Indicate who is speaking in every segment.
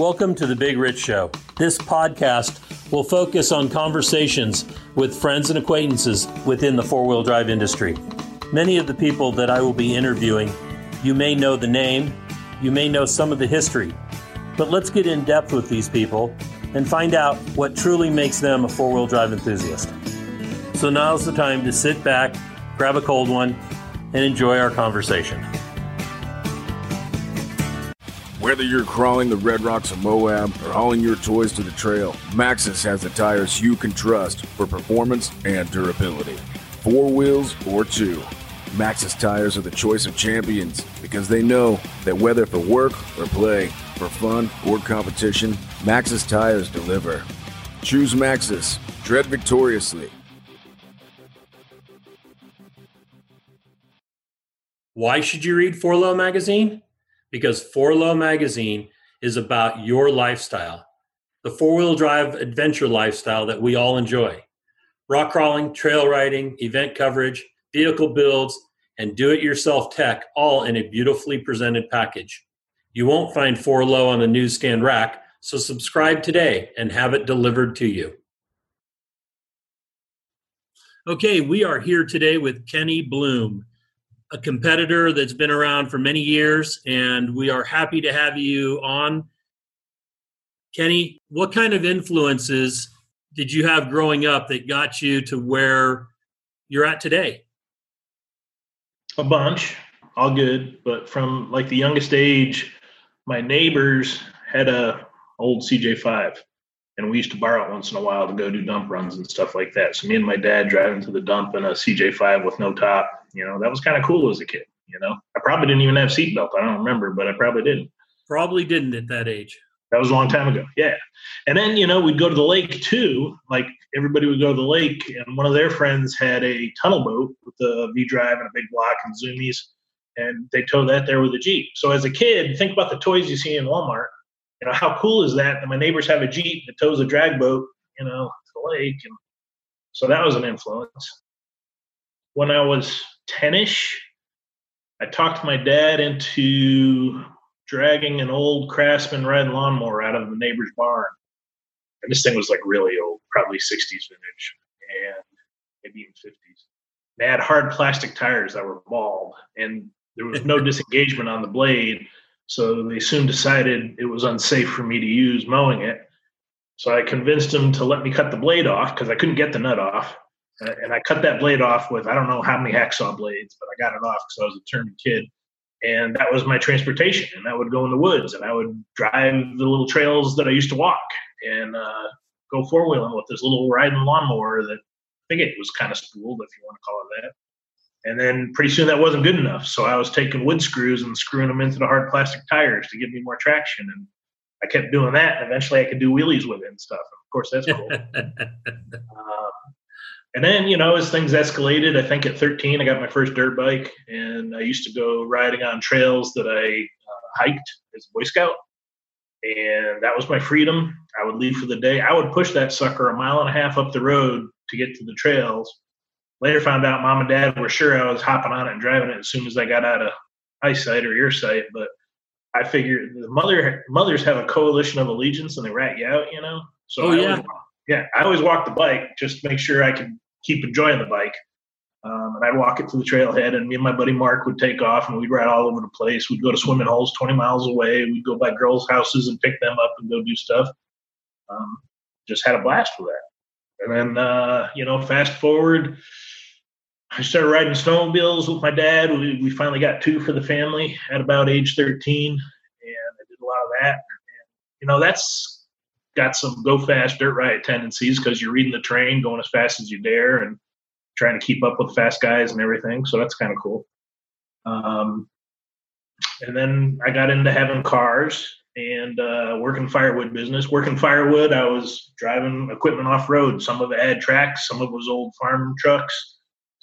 Speaker 1: Welcome to the Big Rich Show. This podcast will focus on conversations with friends and acquaintances within the four wheel drive industry. Many of the people that I will be interviewing, you may know the name, you may know some of the history, but let's get in depth with these people and find out what truly makes them a four wheel drive enthusiast. So now's the time to sit back, grab a cold one, and enjoy our conversation.
Speaker 2: Whether you're crawling the Red Rocks of Moab or hauling your toys to the trail, Maxxis has the tires you can trust for performance and durability. Four wheels or two, Maxxis tires are the choice of champions because they know that whether for work or play, for fun or competition, Maxxis tires deliver. Choose Maxxis. Tread victoriously.
Speaker 1: Why should you read Four Low magazine? Because Four Low Magazine is about your lifestyle, the four wheel drive adventure lifestyle that we all enjoy. Rock crawling, trail riding, event coverage, vehicle builds, and do it yourself tech all in a beautifully presented package. You won't find Four Low on the newsstand rack, so subscribe today and have it delivered to you. Okay, we are here today with Kenny Bloom a competitor that's been around for many years, and we are happy to have you on. Kenny, what kind of influences did you have growing up that got you to where you're at today?
Speaker 3: A bunch, all good, but from like the youngest age, my neighbors had a old CJ5 and we used to borrow it once in a while to go do dump runs and stuff like that. So me and my dad driving to the dump in a CJ5 with no top, you know, that was kind of cool as a kid. You know, I probably didn't even have seatbelt. I don't remember, but I probably didn't.
Speaker 1: Probably didn't at that age.
Speaker 3: That was a long time ago. Yeah. And then, you know, we'd go to the lake too. Like everybody would go to the lake, and one of their friends had a tunnel boat with a V drive and a big block and zoomies, and they towed that there with a Jeep. So as a kid, think about the toys you see in Walmart you know, how cool is that? that my neighbors have a Jeep that tows a drag boat, you know, to the lake. And so that was an influence. When I was 10ish, I talked my dad into dragging an old Craftsman red lawnmower out of the neighbor's barn. And this thing was like really old, probably 60s vintage and maybe even 50s. They had hard plastic tires that were bald, and there was no disengagement on the blade. So they soon decided it was unsafe for me to use mowing it. So I convinced them to let me cut the blade off because I couldn't get the nut off. And I cut that blade off with I don't know how many hacksaw blades, but I got it off because I was a determined kid. And that was my transportation. And I would go in the woods and I would drive the little trails that I used to walk and uh, go four wheeling with this little riding lawnmower that I think it was kind of spooled, if you want to call it that. And then pretty soon that wasn't good enough. So I was taking wood screws and screwing them into the hard plastic tires to give me more traction. And I kept doing that. And eventually I could do wheelies with it and stuff. And of course, that's cool. um, and then, you know, as things escalated, I think at 13, I got my first dirt bike. And I used to go riding on trails that I uh, hiked as a Boy Scout. And that was my freedom. I would leave for the day. I would push that sucker a mile and a half up the road to get to the trails Later found out mom and dad were sure I was hopping on it and driving it as soon as I got out of eyesight or earsight. But I figured the mother mothers have a coalition of allegiance and they rat you out, you know.
Speaker 1: So oh, I yeah,
Speaker 3: always, yeah. I always walk the bike just to make sure I can keep enjoying the bike. Um, and I'd walk it to the trailhead, and me and my buddy Mark would take off, and we'd ride all over the place. We'd go to swimming holes 20 miles away. We'd go by girls' houses and pick them up and go do stuff. Um, just had a blast with that. And then, uh, you know, fast forward, I started riding snowmobiles with my dad. We, we finally got two for the family at about age 13, and I did a lot of that. And, you know, that's got some go fast dirt riot tendencies because you're reading the train, going as fast as you dare, and trying to keep up with fast guys and everything. So that's kind of cool. Um, and then I got into having cars and uh, working firewood business. Working firewood, I was driving equipment off road. Some of it had tracks, some of it was old farm trucks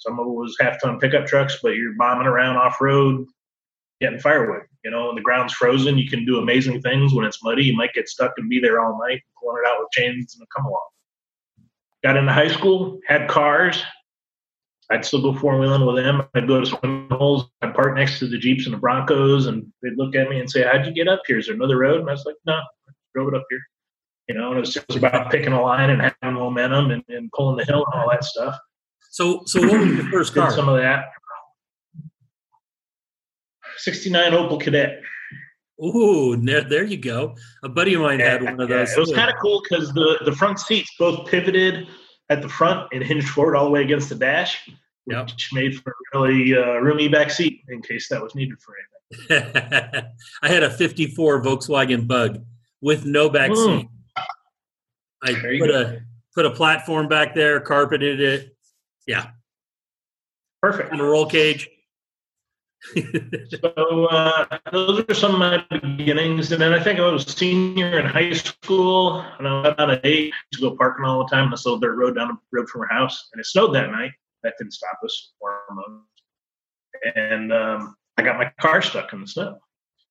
Speaker 3: some of it was half ton pickup trucks, but you're bombing around off road getting firewood. You know, the ground's frozen. You can do amazing things when it's muddy. You might get stuck and be there all night, pulling it out with chains and come along. Got into high school, had cars. I'd still go four wheeling with them. I'd go to swimming holes. I'd park next to the Jeeps and the Broncos, and they'd look at me and say, How'd you get up here? Is there another road? And I was like, No, I drove it up here. You know, and it was just about picking a line and having momentum and, and pulling the hill and all that stuff.
Speaker 1: So, so what was your first
Speaker 3: Did
Speaker 1: car?
Speaker 3: some of that. 69 Opel Kadett.
Speaker 1: Ooh, there, there you go. A buddy of mine had one of
Speaker 3: Yeah,
Speaker 1: those.
Speaker 3: it was kind of cool because the, the front seats both pivoted at the front and hinged forward all the way against the dash,
Speaker 1: Yep.
Speaker 3: which made for a really uh, roomy back seat in case that was needed for anything.
Speaker 1: I had a 54 Volkswagen Bug with no back
Speaker 3: Mm.
Speaker 1: seat. I put
Speaker 3: go.
Speaker 1: a put a platform back there, carpeted it, Yeah,
Speaker 3: Perfect.
Speaker 1: and a roll cage.
Speaker 3: So uh, those are some of my beginnings, and then I think I was senior in high school, and I went on a date to go parking all the time on this little dirt road down the road from her house, and it snowed that night. That didn't stop us, and um, I got my car stuck in the snow.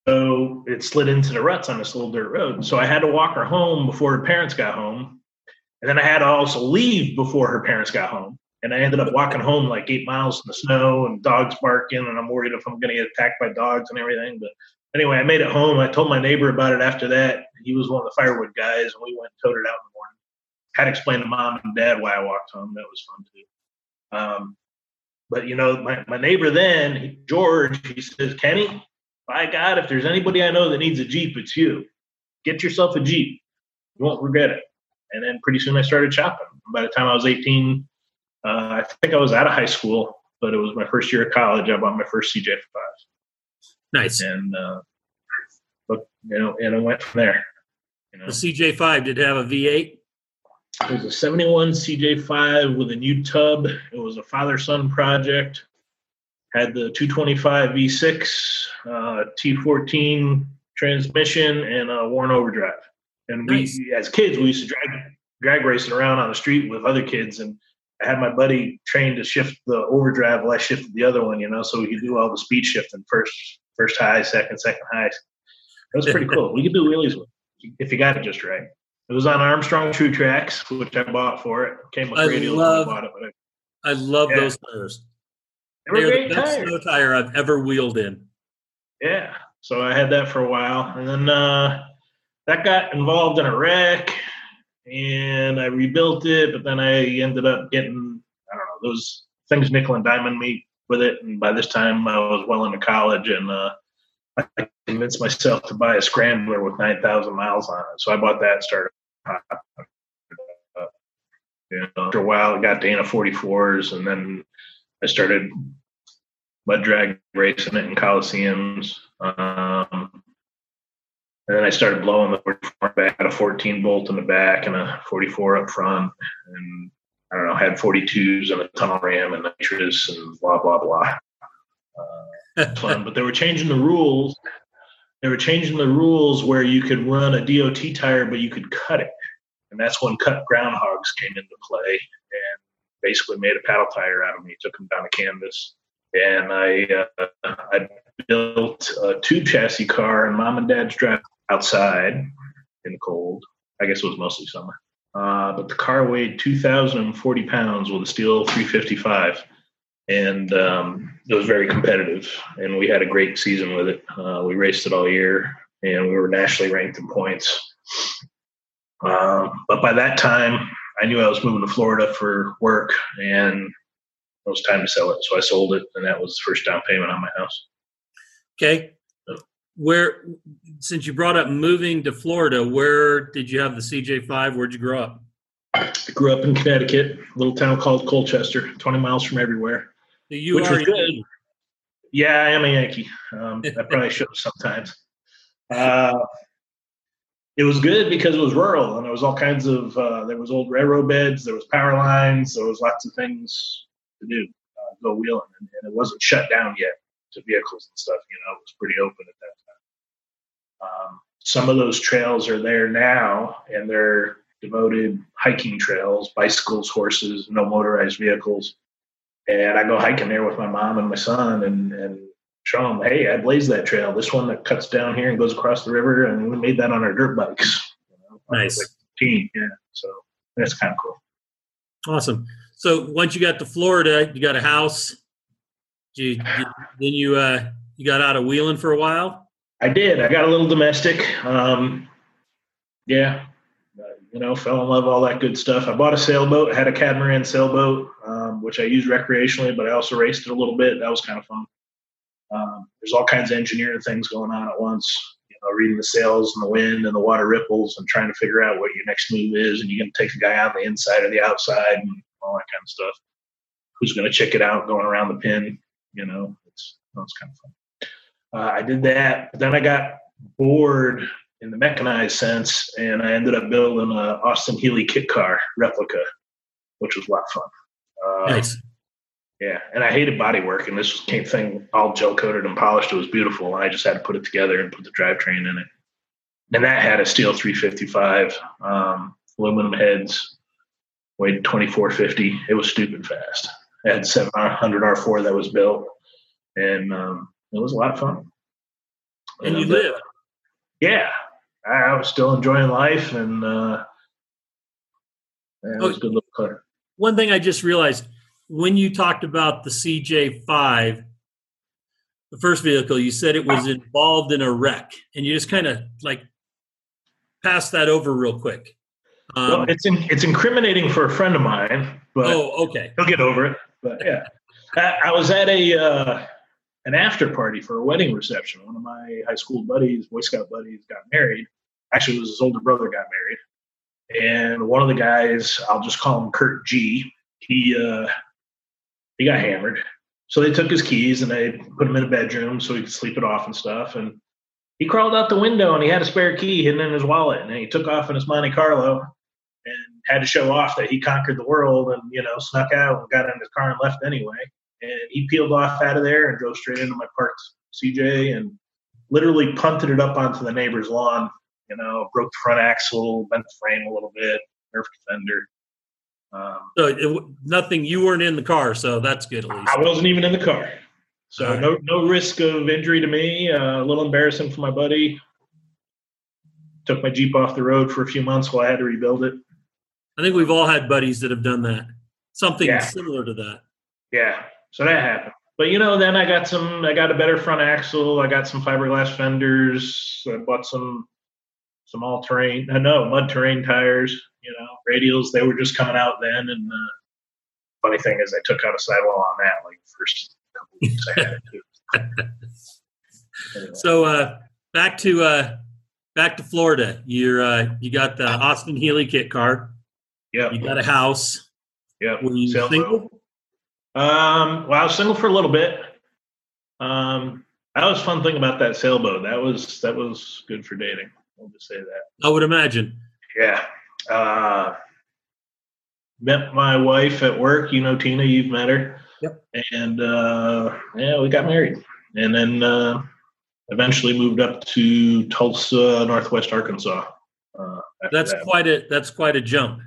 Speaker 3: So it slid into the ruts on this little dirt road. So I had to walk her home before her parents got home, and then I had to also leave before her parents got home. And I ended up walking home like eight miles in the snow and dogs barking, and I'm worried if I'm going to get attacked by dogs and everything. But anyway, I made it home. I told my neighbor about it after that. He was one of the firewood guys, and we went and it out in the morning. Had to explain to mom and dad why I walked home. That was fun too. Um, but you know, my, my neighbor then, he- George, he says, Kenny, by God, if there's anybody I know that needs a Jeep, it's you. Get yourself a Jeep. You won't regret it. And then pretty soon I started shopping. By the time I was 18, uh, I think I was out of high school, but it was my first year of college. I bought my first CJ5,
Speaker 1: nice.
Speaker 3: and uh, but you know, and I went from there. You know,
Speaker 1: The CJ5 did it have a V8.
Speaker 3: it was a 71 CJ5 with a new tub. It was a father-son project. Had the 225 V6, uh, T14 transmission, and a Warn overdrive. And we, as kids, we used to drag drag racing around on the street with other kids, and I had my buddy trained to shift the overdrive while I shifted the other one, you know, so we could do all the speed shifting first, first high, second, second highs. That was pretty cool. We could do wheelies with it if you got it just right. It was on Armstrong Tru-Tracs, which I bought for it. Came with
Speaker 1: I love-
Speaker 3: I bought it, I,
Speaker 1: I love
Speaker 3: Yeah.
Speaker 1: those tires.
Speaker 3: they were
Speaker 1: They're the best
Speaker 3: tires.
Speaker 1: snow tire I've ever wheeled in.
Speaker 3: Yeah. So I had that for a while. And then uh, that got involved in a wreck and I rebuilt it, but then I ended up getting, I don't know, those things nickel and diamond me with it. And by this time I was well into college and uh, I convinced myself to buy a scrambler with 9,000 miles on it. So I bought that and started. Uh, you know, after a while, I got Dana 44s and then I started mud drag racing it in coliseums. Um, and then I started blowing the 44 back, had a 14 bolt in the back and a 44 up front, and I don't know, had 42s and a tunnel ram and nitrous and blah blah blah. Uh, fun, but they were changing the rules. They were changing the rules where you could run a DOT tire, but you could cut it, and that's when cut Ground Hawgs came into play and basically made a paddle tire out of me. Took them down to canvas, and I uh, I built a tube chassis car in mom and dad's drive outside in the cold. I guess it was mostly summer. Uh, but the car weighed 2,040 pounds with a steel 355. And um, it was very competitive. And we had a great season with it. Uh, we raced it all year and we were nationally ranked in points. Um, but by that time, I knew I was moving to Florida for work and it was time to sell it. So I sold it, and that was the first down payment on my house.
Speaker 1: Okay. Where, since you brought up moving to Florida, where did you have the CJ5? Where'd you grow up?
Speaker 3: I grew up in Connecticut, a little town called Colchester, 20 miles from everywhere.
Speaker 1: So you
Speaker 3: Which
Speaker 1: are
Speaker 3: was good. Yeah, I am a Yankee. Um, I probably should sometimes. Uh, it was good because it was rural and there was all kinds of, uh, there was old railroad beds, there was power lines, there was lots of things to do, uh, go wheeling. And, and it wasn't shut down yet to vehicles and stuff, you know, it was pretty open at that time. Um, some of those trails are there now and they're devoted hiking trails, bicycles, horses, no motorized vehicles and I go hiking there with my mom and my son and, and show them, hey, I blazed that trail. This one that cuts down here and goes across the river, and we made that on our dirt bikes. You know, when I was,
Speaker 1: Nice.
Speaker 3: like 15, yeah. So that's kind of cool.
Speaker 1: Awesome. So once you got to Florida, you got a house. Did you, then you uh, you got out of wheeling for a while.
Speaker 3: I did. I got a little domestic. Um, yeah, you know, fell in love all that good stuff. I bought a sailboat, had a catamaran sailboat, um, which I used recreationally, but I also raced it a little bit. That was kind of fun. Um, there's all kinds of engineering things going on at once. You know, reading the sails and the wind and the water ripples, and trying to figure out what your next move is, and you're going to take the guy on the inside or the outside, and all that kind of stuff. Who's going to check it out going around the pin? You know, it's kind of fun. Uh, I did that, but then I got bored in the mechanized sense, and I ended up building a Austin Healey kit car replica, which was a lot of fun.
Speaker 1: Uh, nice.
Speaker 3: Yeah, and I hated body work, and this came thing all gel coated and polished. It was beautiful, and I just had to put it together and put the drivetrain in it. And that had a steel 355, um, aluminum heads, weighed 2450. It was stupid fast. It had 700 R4 that was built, and um, it was a lot of fun.
Speaker 1: And, and you lived?
Speaker 3: Yeah, I was still enjoying life, and uh, was oh, a good little car.
Speaker 1: One thing I just realized when you talked about the CJ5, the first vehicle, you said it was involved in a wreck, and you just kind of like passed that over real quick.
Speaker 3: Um, well, it's in, it's incriminating for a friend of mine, but
Speaker 1: oh, okay,
Speaker 3: he'll get over it. But yeah, I, I was at a uh, an after party for a wedding reception. One of my high school buddies, Boy Scout buddies, got married. Actually, it was his older brother got married, and one of the guys, I'll just call him Kurt G. He uh, he got hammered, so they took his keys and they put him in a bedroom so he could sleep it off and stuff. And he crawled out the window and he had a spare key hidden in his wallet, and he took off in his Monte Carlo and had to show off that he conquered the world and you know snuck out and got in his car and left anyway and he peeled off out of there and drove straight into my parked CJ and literally punted it up onto the neighbor's lawn. You know, broke the front axle, bent the frame a little bit, nerfed the fender.
Speaker 1: Um, so it, nothing. You weren't in the car, so that's good. At least
Speaker 3: I wasn't even in the car, so no no risk of injury to me. Uh, a little embarrassing for my buddy. Took my Jeep off the road for a few months while I had to rebuild it.
Speaker 1: I think we've all had buddies that have done that. Something yeah. similar to that.
Speaker 3: Yeah, so that happened. But you know, then I got some. I got a better front axle. I got some fiberglass fenders. I bought some some all terrain. Uh, no, mud terrain tires. You know, radials. They were just coming out then. And uh, funny thing is, I took out a sidewall on that like first couple weeks I had it
Speaker 1: anyway. So uh, back to uh, back to Florida. You're uh, you got the Austin Healey kit car.
Speaker 3: Yeah.
Speaker 1: You got a house.
Speaker 3: Yeah.
Speaker 1: Were you single?
Speaker 3: Um, well, I was single for a little bit. Um, that was fun thing about that sailboat. That was that was good for dating. I'll just say that.
Speaker 1: I would imagine.
Speaker 3: Yeah. Uh, met my wife at work. You know Tina. You've met her.
Speaker 1: Yep.
Speaker 3: And uh, yeah, we got married, and then uh, eventually moved up to Tulsa, Northwest Arkansas.
Speaker 1: Uh, that's that. quite a that's quite a jump.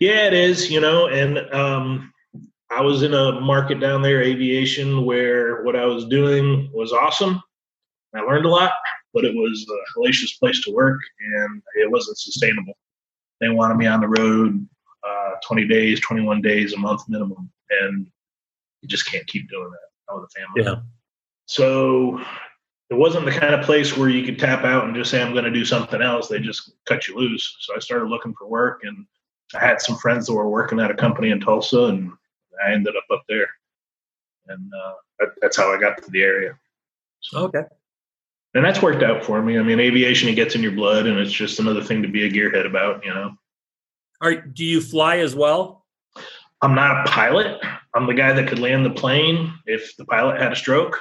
Speaker 3: Yeah, it is. You know, and um, I was in a market down there, aviation, where what I was doing was awesome. I learned a lot, but it was a hellacious place to work and it wasn't sustainable. They wanted me on the road uh, 20 days, 21 days, a month minimum. And you just can't keep doing that with a family.
Speaker 1: Yeah.
Speaker 3: So it wasn't the kind of place where you could tap out and just say, I'm going to do something else. They just cut you loose. So I started looking for work and I had some friends that were working at a company in Tulsa and I ended up up there, and uh, that, that's how I got to the area.
Speaker 1: So, okay.
Speaker 3: And that's worked out for me. I mean, aviation it gets in your blood, and it's just another thing to be a gearhead about, you know.
Speaker 1: Are do you fly as well?
Speaker 3: I'm not a pilot. I'm the guy that could land the plane if the pilot had a stroke,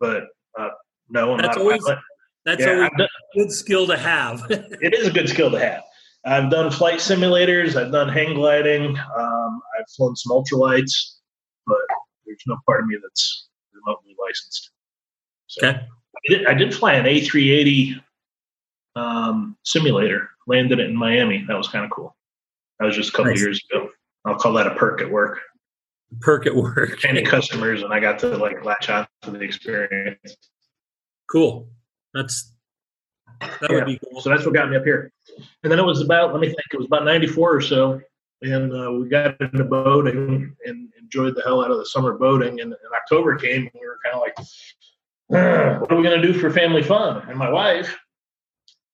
Speaker 3: but uh, no, I'm that's not always, a pilot.
Speaker 1: That's yeah, always a good skill to have.
Speaker 3: it is a good skill to have. I've done flight simulators. I've done hang gliding. Um, I've flown some ultralights, but there's no part of me that's remotely licensed.
Speaker 1: So okay.
Speaker 3: I did, I did fly an A380 um, simulator. Landed it in Miami. That was kind of cool. That was just a couple nice. years ago. I'll call that a perk at work.
Speaker 1: Perk at work.
Speaker 3: Any customers, and I got to like latch on to the experience.
Speaker 1: Cool. That's that yeah. would be cool.
Speaker 3: So that's what got me up here. And then it was about, let me think, it was about 94 or so. And uh, we got into boating and enjoyed the hell out of the summer boating. And, and October came and we were kind of like, what are we going to do for family fun? And my wife,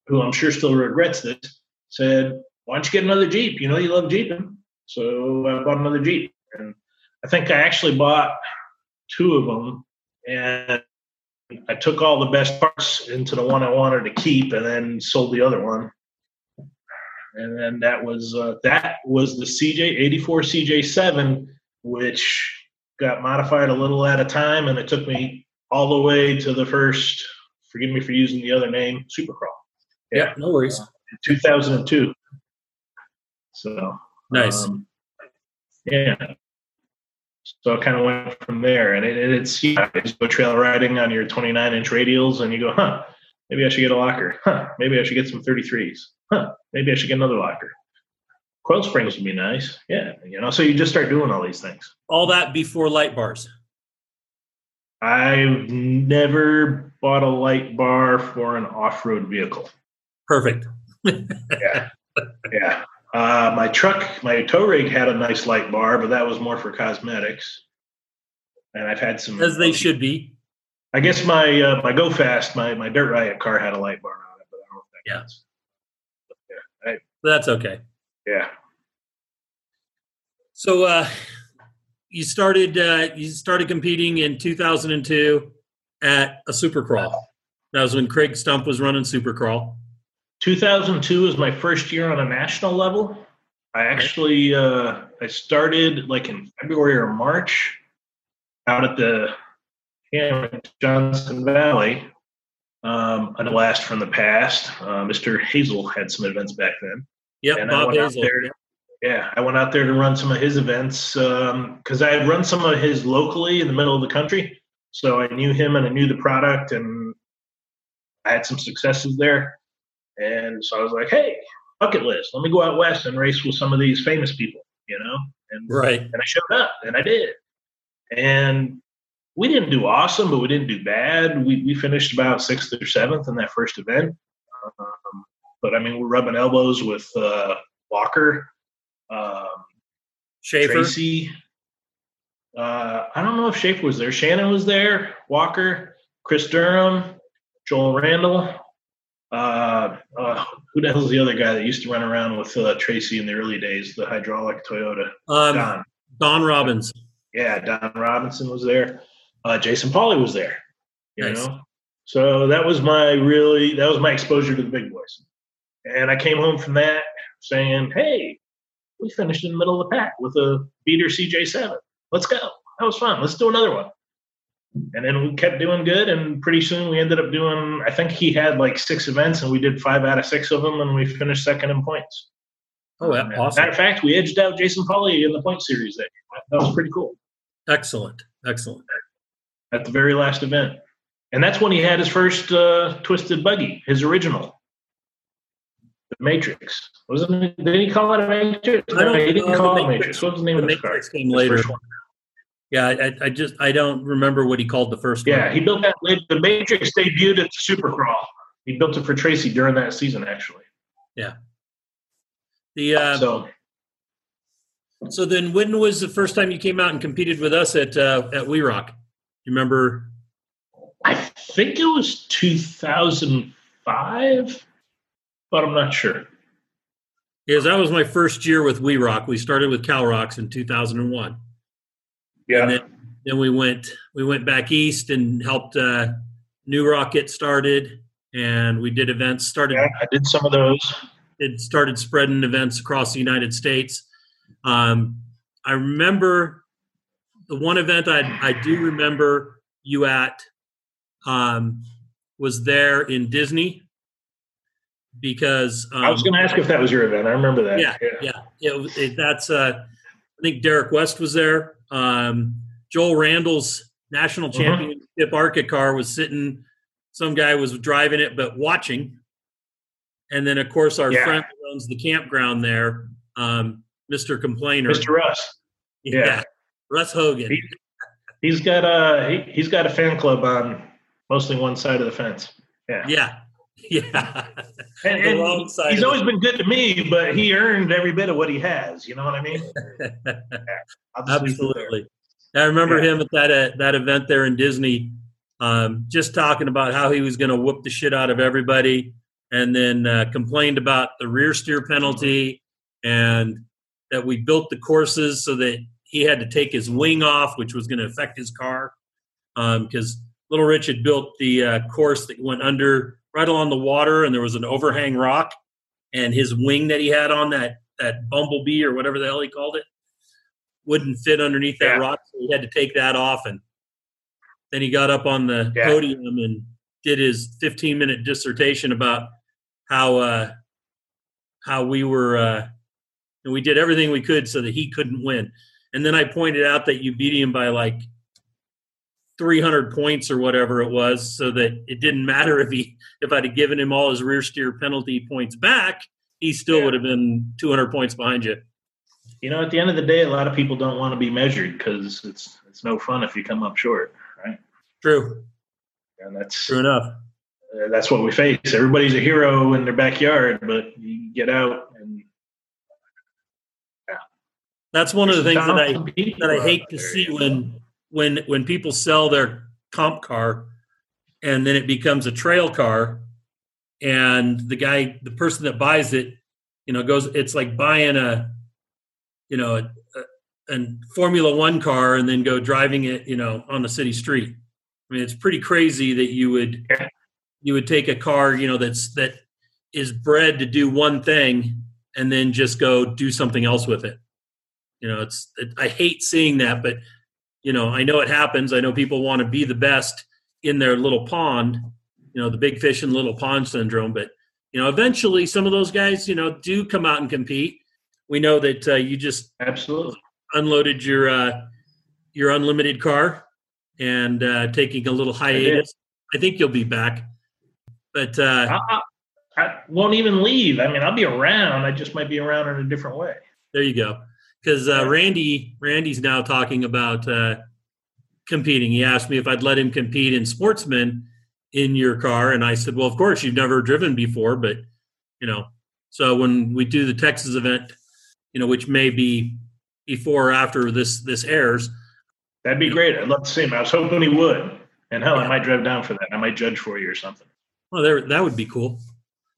Speaker 3: who I'm sure still regrets this, said, "Why don't you get another Jeep? You know you love Jeeping." So I bought another Jeep, and I think I actually bought two of them, and I took all the best parts into the one I wanted to keep, and then sold the other one. And then that was uh, that was the CJ eighty four CJ seven, which got modified a little at a time, and it took me all the way to the first. Forgive me for using the other name, Supercrawl.
Speaker 1: Yeah, no worries.
Speaker 3: 2002. So
Speaker 1: nice.
Speaker 3: Um, yeah. So I kind of went from there, and it, it's you, know, you go trail riding on your 29 inch radials, and you go, huh? Maybe I should get a locker. Huh? Maybe I should get some 33s. Huh? Maybe I should get another locker. Coil springs would be nice. Yeah, you know. So you just start doing all these things.
Speaker 1: All that before light bars.
Speaker 3: I've never bought a light bar for an off-road vehicle.
Speaker 1: Perfect.
Speaker 3: yeah, yeah. Uh, my truck, my tow rig had a nice light bar, but that was more for cosmetics. And I've had some,
Speaker 1: as they should be.
Speaker 3: I guess my uh, my Go Fast, my my Dirt Riot car had a light bar on it, but I don't know if that
Speaker 1: yeah.
Speaker 3: counts. yeah, I,
Speaker 1: that's okay.
Speaker 3: Yeah.
Speaker 1: So uh, you started uh, you started competing in 2002 at a Supercrawl. That was when Craig Stump was running Supercrawl.
Speaker 3: 2002 was my first year on a national level. I actually uh, I started like in February or March out at the Johnson Valley. Um, a blast from the past. Uh, Mr. Hazel had some events back then.
Speaker 1: Yep,
Speaker 3: and
Speaker 1: Bob
Speaker 3: I went
Speaker 1: Hazel.
Speaker 3: out there. Yeah, I went out there to run some of his events because I had run some of his locally in the middle of the country. So I knew him and I knew the product, and I had some successes there. And so I was like, hey, bucket list. Let me go out west and race with some of these famous people, you know? And
Speaker 1: Right.
Speaker 3: and I showed up and I did. And we didn't do awesome, but we didn't do bad. We we finished about sixth or seventh in that first event. Um, but I mean, we're rubbing elbows with uh, Walker, um,
Speaker 1: Schaefer.
Speaker 3: Tracy. Uh, I don't know if Schaefer was there. Shannon was there. Walker, Chris Durham, Joel Randall. Uh, uh, who the hell's the other guy that used to run around with uh, Tracy in the early days? The hydraulic Toyota.
Speaker 1: Um,
Speaker 3: Don.
Speaker 1: Don Robbins.
Speaker 3: Yeah, Don Robinson was there. Uh, Jason Paule was there. You
Speaker 1: Nice.
Speaker 3: know, so that was my really that was my exposure to the big boys. And I came home from that saying, "Hey, we finished in the middle of the pack with a beater CJ7. Let's go. That was fun. Let's do another one." And then we kept doing good, and pretty soon we ended up doing. I think he had like six events, and we did five out of six of them, and we finished second in points.
Speaker 1: Oh, yeah,
Speaker 3: And
Speaker 1: awesome.
Speaker 3: Matter of fact, we edged out Jason Paule in the point series. That that was pretty cool
Speaker 1: Excellent. Excellent.
Speaker 3: at the very last event. And that's when he had his first uh, twisted buggy, his original, the Matrix. Wasn't it? Did he call it a Matrix?
Speaker 1: I don't
Speaker 3: No, he didn't call it a Matrix. What was the name
Speaker 1: The
Speaker 3: of the car?
Speaker 1: Matrix came
Speaker 3: His
Speaker 1: later. Yeah, I, I just I don't remember what he called the first
Speaker 3: Yeah,
Speaker 1: one.
Speaker 3: he built that. The Matrix debuted at the Supercrawl. He built it for Tracy during that season, actually. Yeah.
Speaker 1: The uh, so,
Speaker 3: so
Speaker 1: then when was the first time you came out and competed with us at uh, at W.E. Rock? You remember?
Speaker 3: I think it was 2005, but I'm not sure.
Speaker 1: Because that was my first year with W.E. Rock. We started with CalROCS in 2001.
Speaker 3: Yeah.
Speaker 1: And then, then we went we went back east and helped uh, New Rock get started, and we did events. Started
Speaker 3: yeah, I did some of those.
Speaker 1: it started spreading events across the United States. Um, I remember the one event I, I do remember you at um, was there in Disney because um,
Speaker 3: I was going to ask if that was your event. I remember that.
Speaker 1: yeah, yeah, It, it, that's uh, I think Derek West was there. Um, Joel Randall's national
Speaker 3: Mhm.
Speaker 1: championship ARCA car was sitting. Some guy was driving it, but watching. And then, of course, our
Speaker 3: Yeah.
Speaker 1: friend owns the campground there, um, Mr. Complainer.
Speaker 3: Mr. Russ. yeah.
Speaker 1: Russ Hogan.
Speaker 3: He- He's got a he, he's got a fan club on mostly one side of the fence. Yeah.
Speaker 1: yeah, yeah.
Speaker 3: And, and he's always been good to me, but he earned every bit of what he has. You know what I mean? I'll just leave it there.
Speaker 1: Absolutely. I remember
Speaker 3: Yeah.
Speaker 1: him at that uh, that event there in Disney, um, just talking about how he was going to whoop the shit out of everybody. and then uh, complained about the rear steer penalty and that we built the courses so that he had to take his wing off, which was going to affect his car. Because um, Little Rich had built the uh, course that went under right along the water, and there was an overhang rock, and his wing that he had on that that bumblebee or whatever the hell he called it wouldn't fit underneath that yeah. rock, so he had to take that off. And then he got up on the yeah. podium and did his 15 minute dissertation about how uh, how we were uh, and we did everything we could so that he couldn't win. And then I pointed out that you beat him by like 300 points or whatever it was, so that it didn't matter if he if I'd have given him all his rear steer penalty points back, he still yeah. would have been 200 points behind you.
Speaker 3: You know, at the end of the day, a lot of people don't want to be measured because it's it's no fun if you come up short, right?
Speaker 1: True.
Speaker 3: And that's
Speaker 1: true enough.
Speaker 3: Uh, that's what we face. Everybody's a hero in their backyard, but you get out and
Speaker 1: yeah. That's one There's of the things that I that I hate to see when when when people sell their comp car and then it becomes a trail car and the guy the person that buys it you know goes it's like buying a you know a, a, a formula one car and then go driving it you know on the city street. I mean it's pretty crazy that you would you would take a car you know that's that is bred to do one thing and then just go do something else with it. You know it's it, i hate seeing that but you know, I know it happens. I know people want to be the best in their little pond, you know, the big fish in little pond syndrome. But, you know, eventually some of those guys, you know, do come out and compete. We know that uh, you just
Speaker 3: absolutely
Speaker 1: unloaded your uh, your unlimited car and uh, taking a little hiatus. I, I think you'll be back, but uh,
Speaker 3: I, I won't even leave. I mean, I'll be around. I just might be around in a different way.
Speaker 1: There you go because uh, Randy Randy's now talking about uh, competing. He asked me if I'd let him compete in Sportsman in your car, and I said, "Well, of course, you've never driven before, but you know." So when we do the Texas event, you know, which may be before or after this this airs,
Speaker 3: that'd be great. I'd love to see him. I was hoping he would, and hell, yeah. I might drive down for that. I might judge for you or something.
Speaker 1: Well, there that would be cool.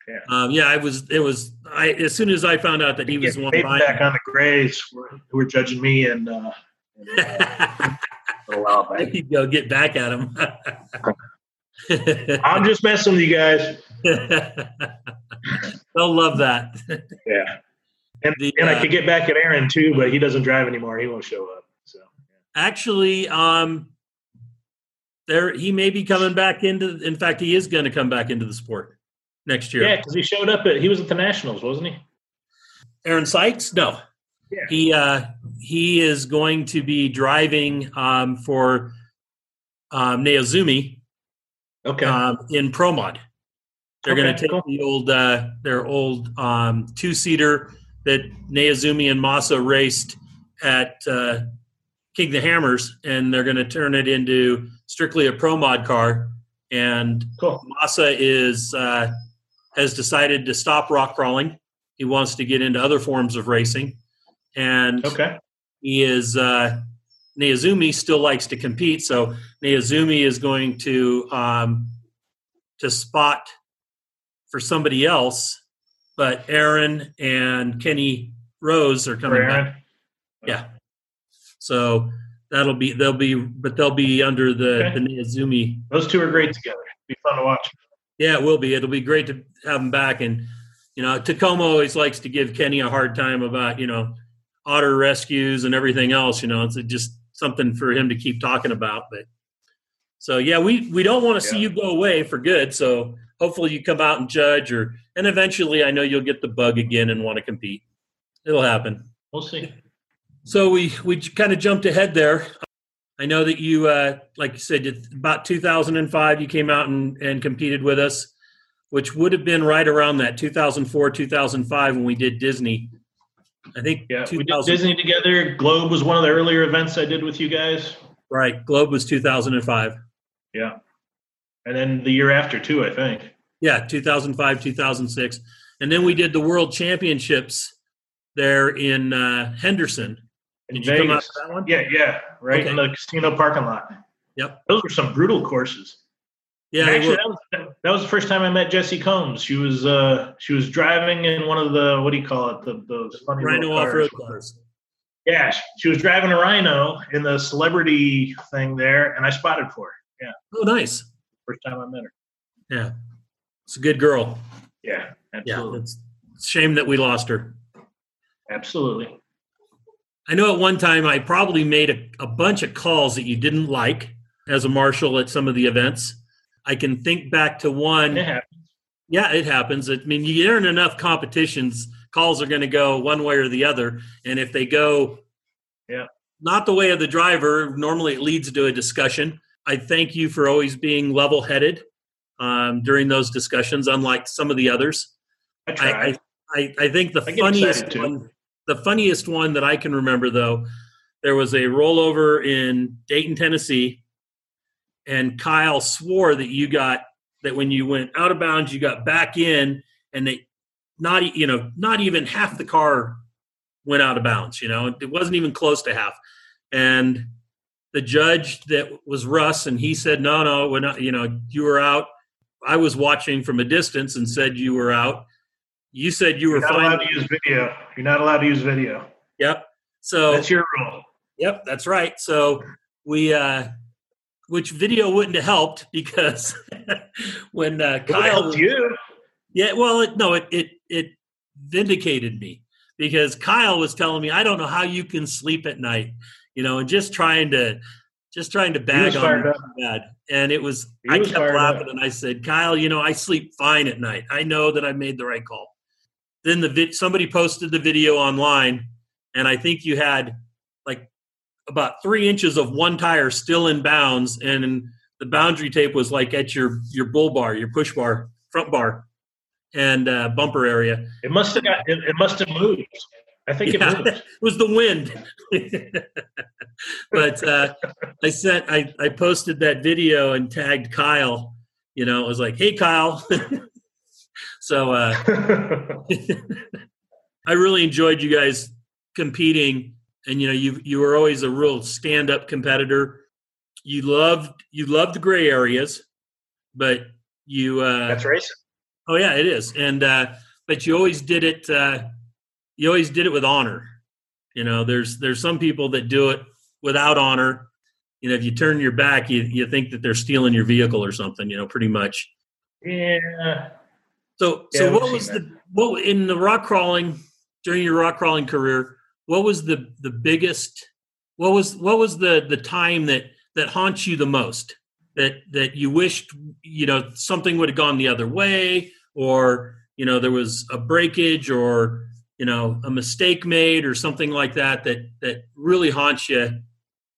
Speaker 1: Yeah. Um, yeah, I was. It was. I as soon as I found out that he was one
Speaker 3: back on the Grays who were judging me and. Uh, and
Speaker 1: uh, a while back. You go get back at him.
Speaker 3: I'm just messing with you guys.
Speaker 1: They'll love that.
Speaker 3: yeah. And, the, and uh, I could get back at Aaron too, but he doesn't drive anymore. He won't show up. So
Speaker 1: actually, um, there he may be coming back into. In fact, he is going to come back into the sport next year.
Speaker 3: Yeah, because he showed up at he was at the Nationals, wasn't he?
Speaker 1: Aaron Sykes? No. Yeah. He uh, he is going to be driving um, for um, Naozumi.
Speaker 3: Okay.
Speaker 1: Um, in Pro Mod. They're okay, going to take cool. the old uh, their old um, two seater that Naozumi and Masa raced at uh, King the Hammers, and they're going to turn it into strictly a Pro Mod car. And
Speaker 3: cool.
Speaker 1: Masa is uh, has decided to stop rock crawling. He wants to get into other forms of racing, and
Speaker 3: okay.
Speaker 1: he is uh, Naozumi still likes to compete. So Naozumi is going to um, to spot for somebody else, but Aaron and Kenny Rose are coming back. Yeah, so that'll be they'll be but they'll be under the okay. the.
Speaker 3: Those two are great together. Be fun to watch.
Speaker 1: Yeah, it will be. It'll be great to have him back. And you know, Tacoma always likes to give Kenny a hard time about you know otter rescues and everything else. You know, it's just something for him to keep talking about. But so yeah, we we don't want to yeah. see you go away for good. So hopefully you come out and judge, or and eventually I know you'll get the bug again and want to compete. It'll happen.
Speaker 3: We'll see.
Speaker 1: So we we kind of jumped ahead there. I know that you, uh, like you said, about 2005, you came out and, and competed with us, which would have been right around that 2004, 2005 when we did Disney. I think
Speaker 3: yeah, we did Disney together. Globe was one of the earlier events I did with you guys.
Speaker 1: Right, Globe was 2005.
Speaker 3: Yeah, and then the year after too, I think.
Speaker 1: Yeah, 2005, 2006, and then we did the World Championships there in uh, Henderson
Speaker 3: did you come out to that one? Yeah, yeah, right okay. in the casino parking lot.
Speaker 1: Yep.
Speaker 3: Those were some brutal courses.
Speaker 1: Yeah,
Speaker 3: actually, that was, that was the first time I met Jessi Combs. She was uh, she was driving in one of the what do you call it? The the funny
Speaker 1: Rhino off road cars.
Speaker 3: Yeah, she- was driving a Rhino in the celebrity thing there, and I spotted for her. Yeah,
Speaker 1: Oh, nice.
Speaker 3: first time I met her.
Speaker 1: Yeah, it's a good girl.
Speaker 3: Yeah,
Speaker 1: Yeah,
Speaker 3: absolutely,
Speaker 1: it's it's a shame that we lost her.
Speaker 3: absolutely.
Speaker 1: I know at one time I probably made a, a bunch of calls that you didn't like as a marshal at some of the events. I can think back to one.
Speaker 3: It happens.
Speaker 1: Yeah, it happens. I mean, you earn enough competitions, calls are going to go one way or the other. And if they go
Speaker 3: Yeah.
Speaker 1: not the way of the driver, normally it leads to a discussion. I thank you for always being level headed um, during those discussions, unlike some of the others.
Speaker 3: I
Speaker 1: I. I, I, think the
Speaker 3: I
Speaker 1: funniest one, the funniest one that I can remember though, there was a rollover in Dayton, Tennessee, and Kyle swore that you got that when you went out of bounds, you got back in, and they not you know not even half the car went out of bounds. You know, it wasn't even close to half, and the judge that was Russ, and he said, "No, no, we're not. You know, you were out." I was watching from a distance and said you were out. You said you were
Speaker 3: You're not
Speaker 1: fine.
Speaker 3: allowed to use video. You're not allowed to use video.
Speaker 1: Yep. So
Speaker 3: That's your rule.
Speaker 1: Yep, that's right. So we, uh, which video wouldn't have helped because when uh,
Speaker 3: It would have
Speaker 1: Kyle,
Speaker 3: helped you.
Speaker 1: yeah, well, it, no, it it it vindicated me because Kyle was telling me, I don't know how you can sleep at night, you know, and just trying to just trying to bag on
Speaker 3: fired
Speaker 1: me
Speaker 3: up.
Speaker 1: bad. And it was,
Speaker 3: He
Speaker 1: I kept laughing
Speaker 3: up.
Speaker 1: and I said, Kyle, you know, I sleep fine at night. I know that I made the right call. Then the vid, somebody posted the video online, and I think you had like about three inches of one tire still in bounds, and the boundary tape was like at your your bull bar, your push bar, front bar, and uh, bumper area.
Speaker 3: It must have got. It, it must have moved. I think
Speaker 1: Yeah.
Speaker 3: it moved.
Speaker 1: It was the wind. but uh, I sent, I, I posted that video and tagged Kyle. You know, I was like, "Hey, Kyle." so uh, I really enjoyed you guys competing, and you know, you you were always a real stand up competitor. You loved you loved the gray areas, but you uh,
Speaker 3: That's racing.
Speaker 1: Oh yeah, it is. And uh, but you always did it. Uh, you always did it with honor. You know, there's there's some people that do it without honor. You know, if you turn your back, you you think that they're stealing your vehicle or something. You know, pretty much.
Speaker 3: Yeah.
Speaker 1: So
Speaker 3: Yeah,
Speaker 1: so what was the what in the rock crawling during your rock crawling career? What was the the biggest? What was what was the the time that that haunts you the most? That that you wished you know something would have gone the other way, or you know there was a breakage, or you know a mistake made, or something like that that that really haunts you.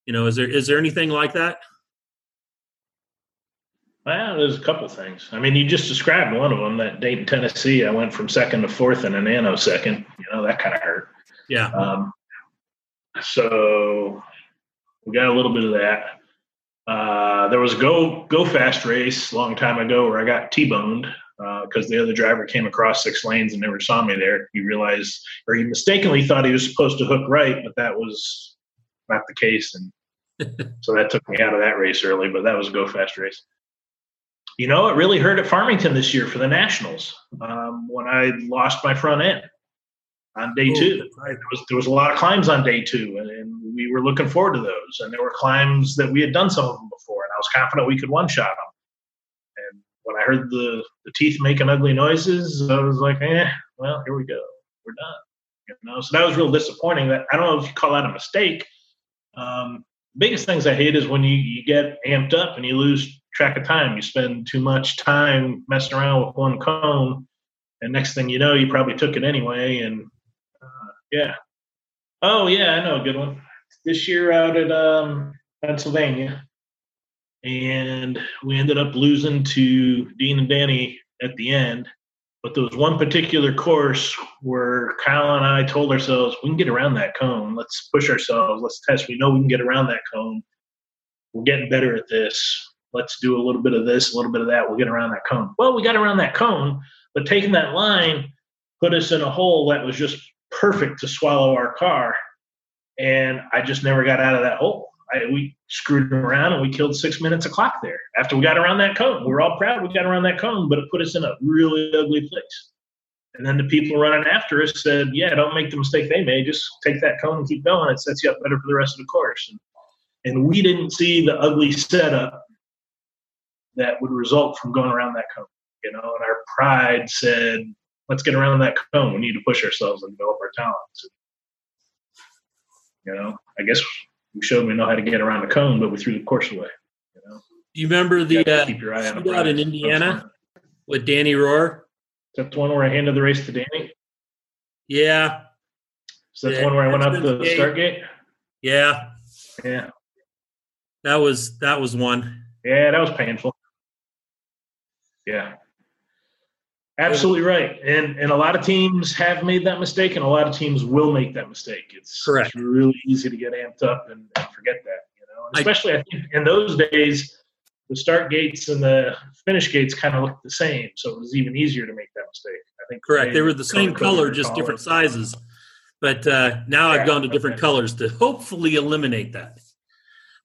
Speaker 1: You know, is there is there anything like that?
Speaker 3: Well, there's a couple things. I mean, you just described one of them. That Dayton, Tennessee, I went from second to fourth in a nanosecond. You know, that kind of hurt.
Speaker 1: Yeah.
Speaker 3: Um, so we got a little bit of that. Uh, there was a go go fast race a long time ago where I got T-boned because the other driver came across six lanes and never saw me there. He realized, or he mistakenly thought he was supposed to hook right, but that was not the case, and so that took me out of that race early. But that was a go fast race. You know, it really hurt at Farmington this year for the Nationals um, when I lost my front end on day two
Speaker 1: Right.
Speaker 3: there was there was a lot of climbs on day two, and, and we were looking forward to those. And there were climbs that we had done some of them before, and I was confident we could one shot them. And when I heard the the teeth making ugly noises, I was like, eh, well, here we go, we're done. You know, so that was real disappointing. That I don't know if you call that a mistake. Um, biggest things I hate is when you, you get amped up and you lose track of time. You spend too much time messing around with one cone, and next thing you know, you probably took it anyway, and yeah. Oh yeah, I know a good one. This year out at um, Pennsylvania, and we ended up losing to Dean and Danny at the end. But there was one particular course where Kyle and I told ourselves we can get around that cone. Let's push ourselves. Let's test. We know we can get around that cone. We're getting better at this. Let's do a little bit of this, a little bit of that. We'll get around that cone. Well, we got around that cone, but taking that line put us in a hole that was just perfect to swallow our car. And I just never got out of that hole. I, we screwed around and we killed six minutes of clock there. After we got around that cone, we were all proud we got around that cone, but it put us in a really ugly place. And then the people running after us said, "Yeah, don't make the mistake they made. Just take that cone and keep going. It sets you up better for the rest of the course." And, and we didn't see the ugly setup that would result from going around that cone. You know, and our pride said, "Let's get around that cone. We need to push ourselves and develop our talents." You know, I guess we showed we know how to get around the cone, but we threw the course away. You know,
Speaker 1: Do you remember the
Speaker 3: You
Speaker 1: uh,
Speaker 3: keep your eye on
Speaker 1: shootout in Indiana with Danny Rohr?
Speaker 3: Is that the one where I handed the race to Danny?
Speaker 1: Yeah,
Speaker 3: Is that
Speaker 1: Yeah,
Speaker 3: the one where I went up
Speaker 1: that's
Speaker 3: the
Speaker 1: the gate.
Speaker 3: start gate?
Speaker 1: yeah,
Speaker 3: Yeah.
Speaker 1: that was that was one.
Speaker 3: Yeah, that was painful. Yeah. Absolutely right. And and a lot of teams have made that mistake and a lot of teams will make that mistake. It's,
Speaker 1: Correct.
Speaker 3: it's really easy to get amped up and, and forget that, you know. And especially I think in those days the start gates and the finish gates kind of looked the same, so it was even easier to make that mistake. I think
Speaker 1: Correct. They were the same
Speaker 3: color
Speaker 1: just
Speaker 3: color.
Speaker 1: different sizes. But uh, now I've gone to different
Speaker 3: okay.
Speaker 1: colors to hopefully eliminate that.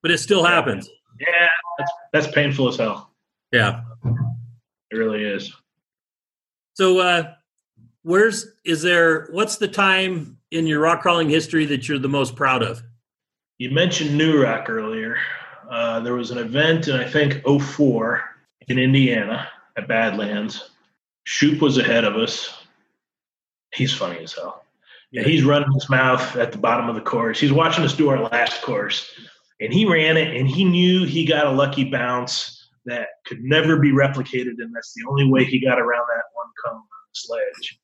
Speaker 1: But it still happens.
Speaker 3: Yeah, that's that's painful as hell.
Speaker 1: Yeah.
Speaker 3: It really is.
Speaker 1: So, uh, where's is there? What's the time in your rock crawling history that you're the most proud of?
Speaker 3: You mentioned New Rock earlier. Uh, there was an event in I think 04 in Indiana at Badlands. Shoop was ahead of us. He's funny as hell. And he's running his mouth at the bottom of the course. He's watching us do our last course. And he ran it and he knew he got a lucky bounce that could never be replicated. And that's the only way he got around that one cone on the sledge.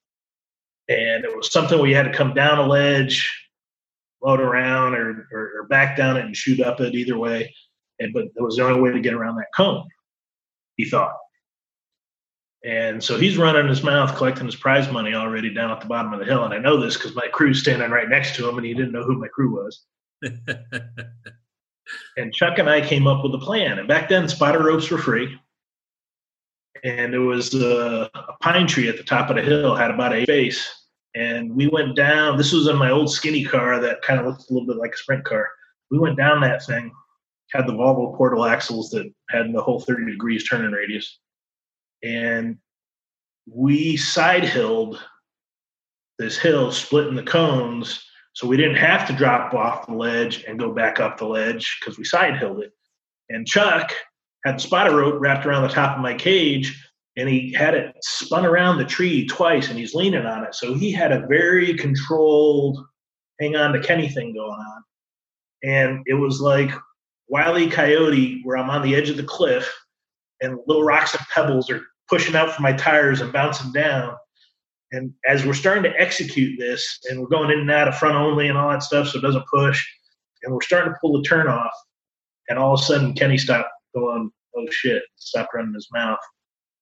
Speaker 3: And it was something we had to come down a ledge, float around, or, or, or back down it and shoot up it either way. And but that was the only way to get around that cone, he thought. And so he's running his mouth, collecting his prize money already down at the bottom of the hill. And I know this because my crew's standing right next to him, and he didn't know who my crew was. And Chuck and I came up with a plan. And back then, spotter ropes were free. And there was a, a pine tree at the top of the hill, had about a face. And we went down. This was in my old skinny car that kind of looked a little bit like a sprint car. We went down that thing, had the Volvo portal axles that had the whole 30 degrees turning radius. And we side hilled this hill, splitting the cones so we didn't have to drop off the ledge and go back up the ledge because we side hilled it. And Chuck had the spotter rope wrapped around the top of my cage and he had it spun around the tree twice and he's leaning on it. So he had a very controlled hang on to Kenny thing going on. And it was like Wiley Coyote, where I'm on the edge of the cliff and little rocks and pebbles are pushing out from my tires and bouncing down. And as we're starting to execute this, and we're going in and out of front only and all that stuff, so it doesn't push, and we're starting to pull the turn off, and all of a sudden Kenny stopped going, "Oh shit!" stopped running his mouth,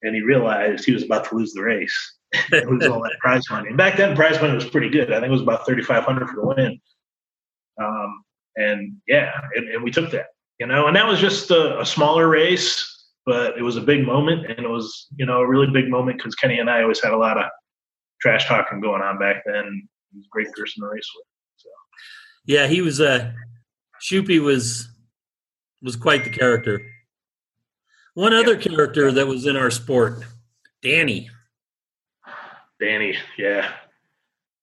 Speaker 3: and he realized he was about to lose the race, and lose all that prize money. And back then, prize money was pretty good. I think it was about thirty five hundred for the win. Um, and yeah, and, and we took that, you know, and that was just a, a smaller race, but it was a big moment, and it was you know a really big moment because Kenny and I always had a lot of trash talking going on back then. He was a great person to race with. So
Speaker 1: Yeah, he was. Uh, Shoopy was was quite the character. One other character that was in our sport, Danny.
Speaker 3: Danny, yeah,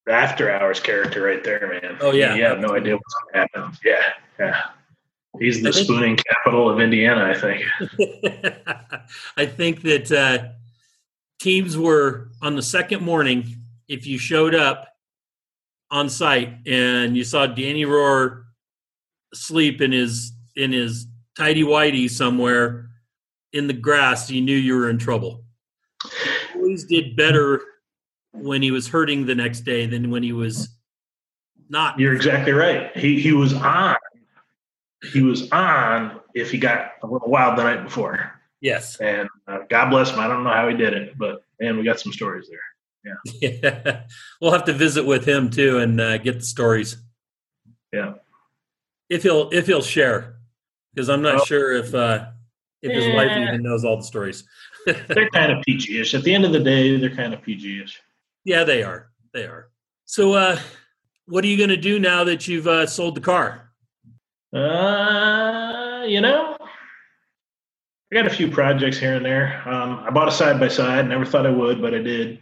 Speaker 3: the after hours character right there, man.
Speaker 1: Oh, yeah.
Speaker 3: have no idea what's going to happen. Yeah, yeah. He's the spooning capital of Indiana, I think.
Speaker 1: I think that uh, teams were on the second morning. If you showed up on site and you saw Danny Rohr sleep in his in his tidy whitey somewhere in the grass, you knew you were in trouble. He always did better when he was hurting the next day than when he was not.
Speaker 3: You're exactly right. He he was on. He was on if he got a little wild the night before.
Speaker 1: Yes.
Speaker 3: And uh, God bless him. I don't know how he did it, but man, we got some stories there.
Speaker 1: Yeah. we'll have to visit with him too and uh, get the stories.
Speaker 3: Yeah.
Speaker 1: If he'll if he'll share, because I'm not
Speaker 3: Oh.
Speaker 1: sure if uh, if his wife even knows all the stories.
Speaker 3: They're kind of PG-ish. At the end of the day, they're kind of PG-ish.
Speaker 1: yeah, they are. They are. So, uh, what are you going to do now that you've uh, sold the car?
Speaker 3: Uh, you know, I got a few projects here and there. Um, I bought a side by side. Never thought I would, but I did.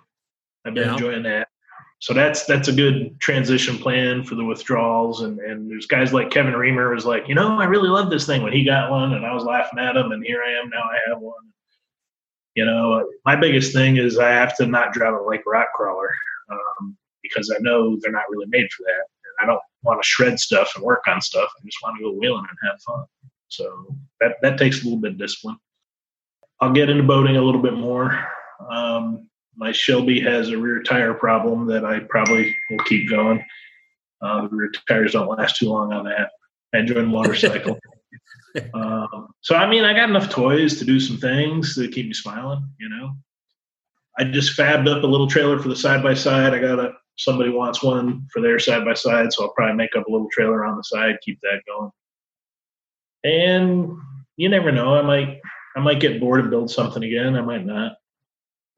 Speaker 3: I've been
Speaker 1: Yeah.
Speaker 3: enjoying that. So that's that's a good transition plan for the withdrawals. And and there's guys like Kevin Reamer was like, you know, I really love this thing when he got one, and I was laughing at him, and here I am now. I have one. You know, my biggest thing is I have to not drive a like rock crawler um, because I know they're not really made for that. And I don't want to shred stuff and work on stuff. I just want to go wheeling and have fun. So that that takes a little bit of discipline. I'll get into boating a little bit more. Um, my Shelby has a rear tire problem that I probably will keep going. Uh, the rear tires don't last too long on that. I enjoy the motorcycle. um, so I mean, I got enough toys to do some things to keep me smiling. You know, I just fabbed up a little trailer for the side by side. I got a somebody wants one for their side by side, so I'll probably make up a little trailer on the side, keep that going. And you never know, I might I might get bored and build something again. I might not,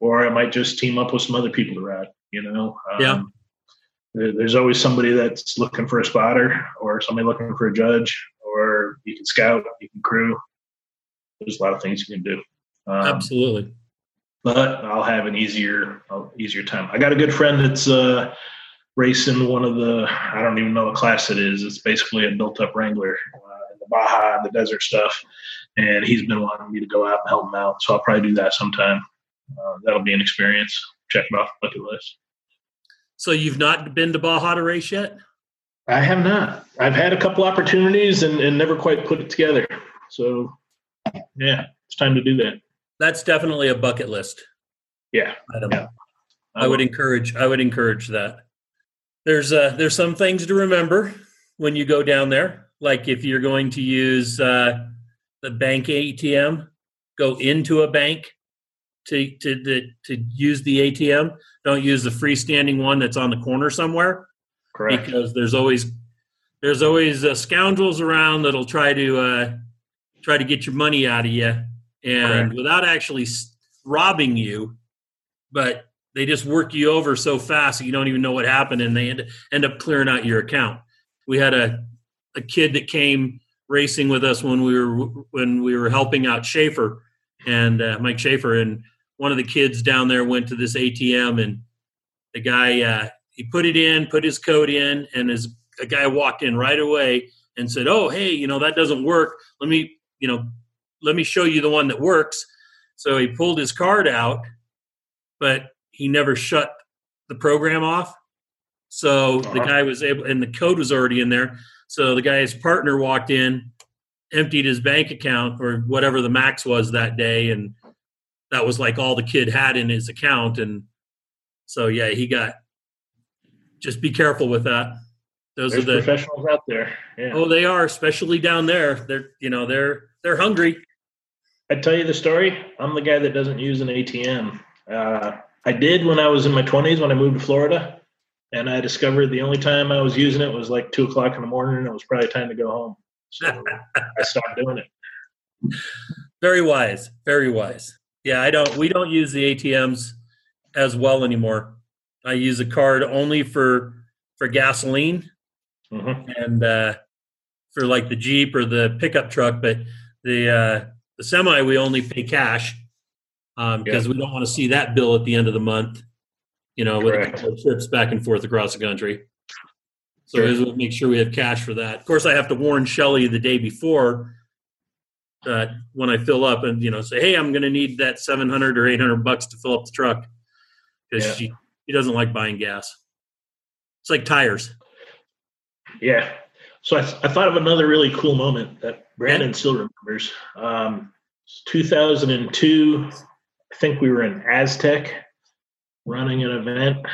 Speaker 3: or I might just team up with some other people to ride. You know,
Speaker 1: Yeah.
Speaker 3: there- There's always somebody that's looking for a spotter, or somebody looking for a judge, or you can scout, you can crew. There's a lot of things you can do. Um,
Speaker 1: Absolutely.
Speaker 3: but I'll have an easier easier time. I got a good friend that's uh, racing one of the I don't even know what class it is. It's basically a built up Wrangler, uh, and the desert stuff, and he's been wanting me to go out and help him out. So I'll probably do that sometime. Uh, that'll be an experience. Check it off the bucket list.
Speaker 1: So you've not been to Baja to race yet?
Speaker 3: I have not. I've had a couple opportunities and, and never quite put it together. So yeah, it's time to do that.
Speaker 1: That's definitely a bucket list
Speaker 3: Yeah,
Speaker 1: item.
Speaker 3: Yeah.
Speaker 1: I would encourage. I would encourage that. There's uh, there's some things to remember when you go down there. Like if you're going to use uh, the bank ATM, go into a bank to to to, to use the ATM. Don't use the freestanding one that's on the corner somewhere
Speaker 3: correct.
Speaker 1: because there's always there's always uh, scoundrels around that'll try to uh, try to get your money out of you, and
Speaker 3: Correct.
Speaker 1: without actually robbing you, but they just work you over so fast that you don't even know what happened, and they end, end up clearing out your account. We had a a kid that came racing with us when we were when we were helping out Schaefer and uh, Mike Schaefer, and one of the kids down there went to this ATM, and the guy uh, he put it in, put his code in, and his a guy walked in right away and said, "Oh, hey, you know that doesn't work. Let me, you know, let me show you the one that works." So he pulled his card out, but he never shut the program off. So the
Speaker 3: Uh-huh.
Speaker 1: guy was able, and the code was already in there. So the guy's partner walked in, emptied his bank account or whatever the max was that day, and that was like all the kid had in his account. And so, yeah, he got. Just be careful with that. Those
Speaker 3: There's
Speaker 1: are the
Speaker 3: professionals out there. Yeah.
Speaker 1: oh, they are especially down there. They're you know they're they're hungry.
Speaker 3: I tell you the story. I'm the guy that doesn't use an ATM. Uh, I did when I was in my 20s when I moved to Florida, and I discovered the only time I was using it was like two o'clock in the morning, and it was probably time to go home. So I stopped doing it.
Speaker 1: Very wise, very wise. Yeah, I don't. We don't use the ATMs as well anymore. I use a card only for for gasoline
Speaker 3: Mhm.
Speaker 1: and uh, for like the Jeep or the pickup truck, but the uh, the semi we only pay cash um, because we don't want to see that bill at the end of the month. You know, with a couple of trips back and forth across the country. So
Speaker 3: Sure.
Speaker 1: we make sure we have cash for that. Of course, I have to warn Shelly the day before that when I fill up and you know say, hey, I'm going to need that 700 or 800 bucks to fill up the truck because
Speaker 3: Yeah.
Speaker 1: she she doesn't like buying gas. It's like tires.
Speaker 3: Yeah. So I, I thought of another really cool moment that Brandon still remembers. Um, 2002, I think we were in Aztec running an event,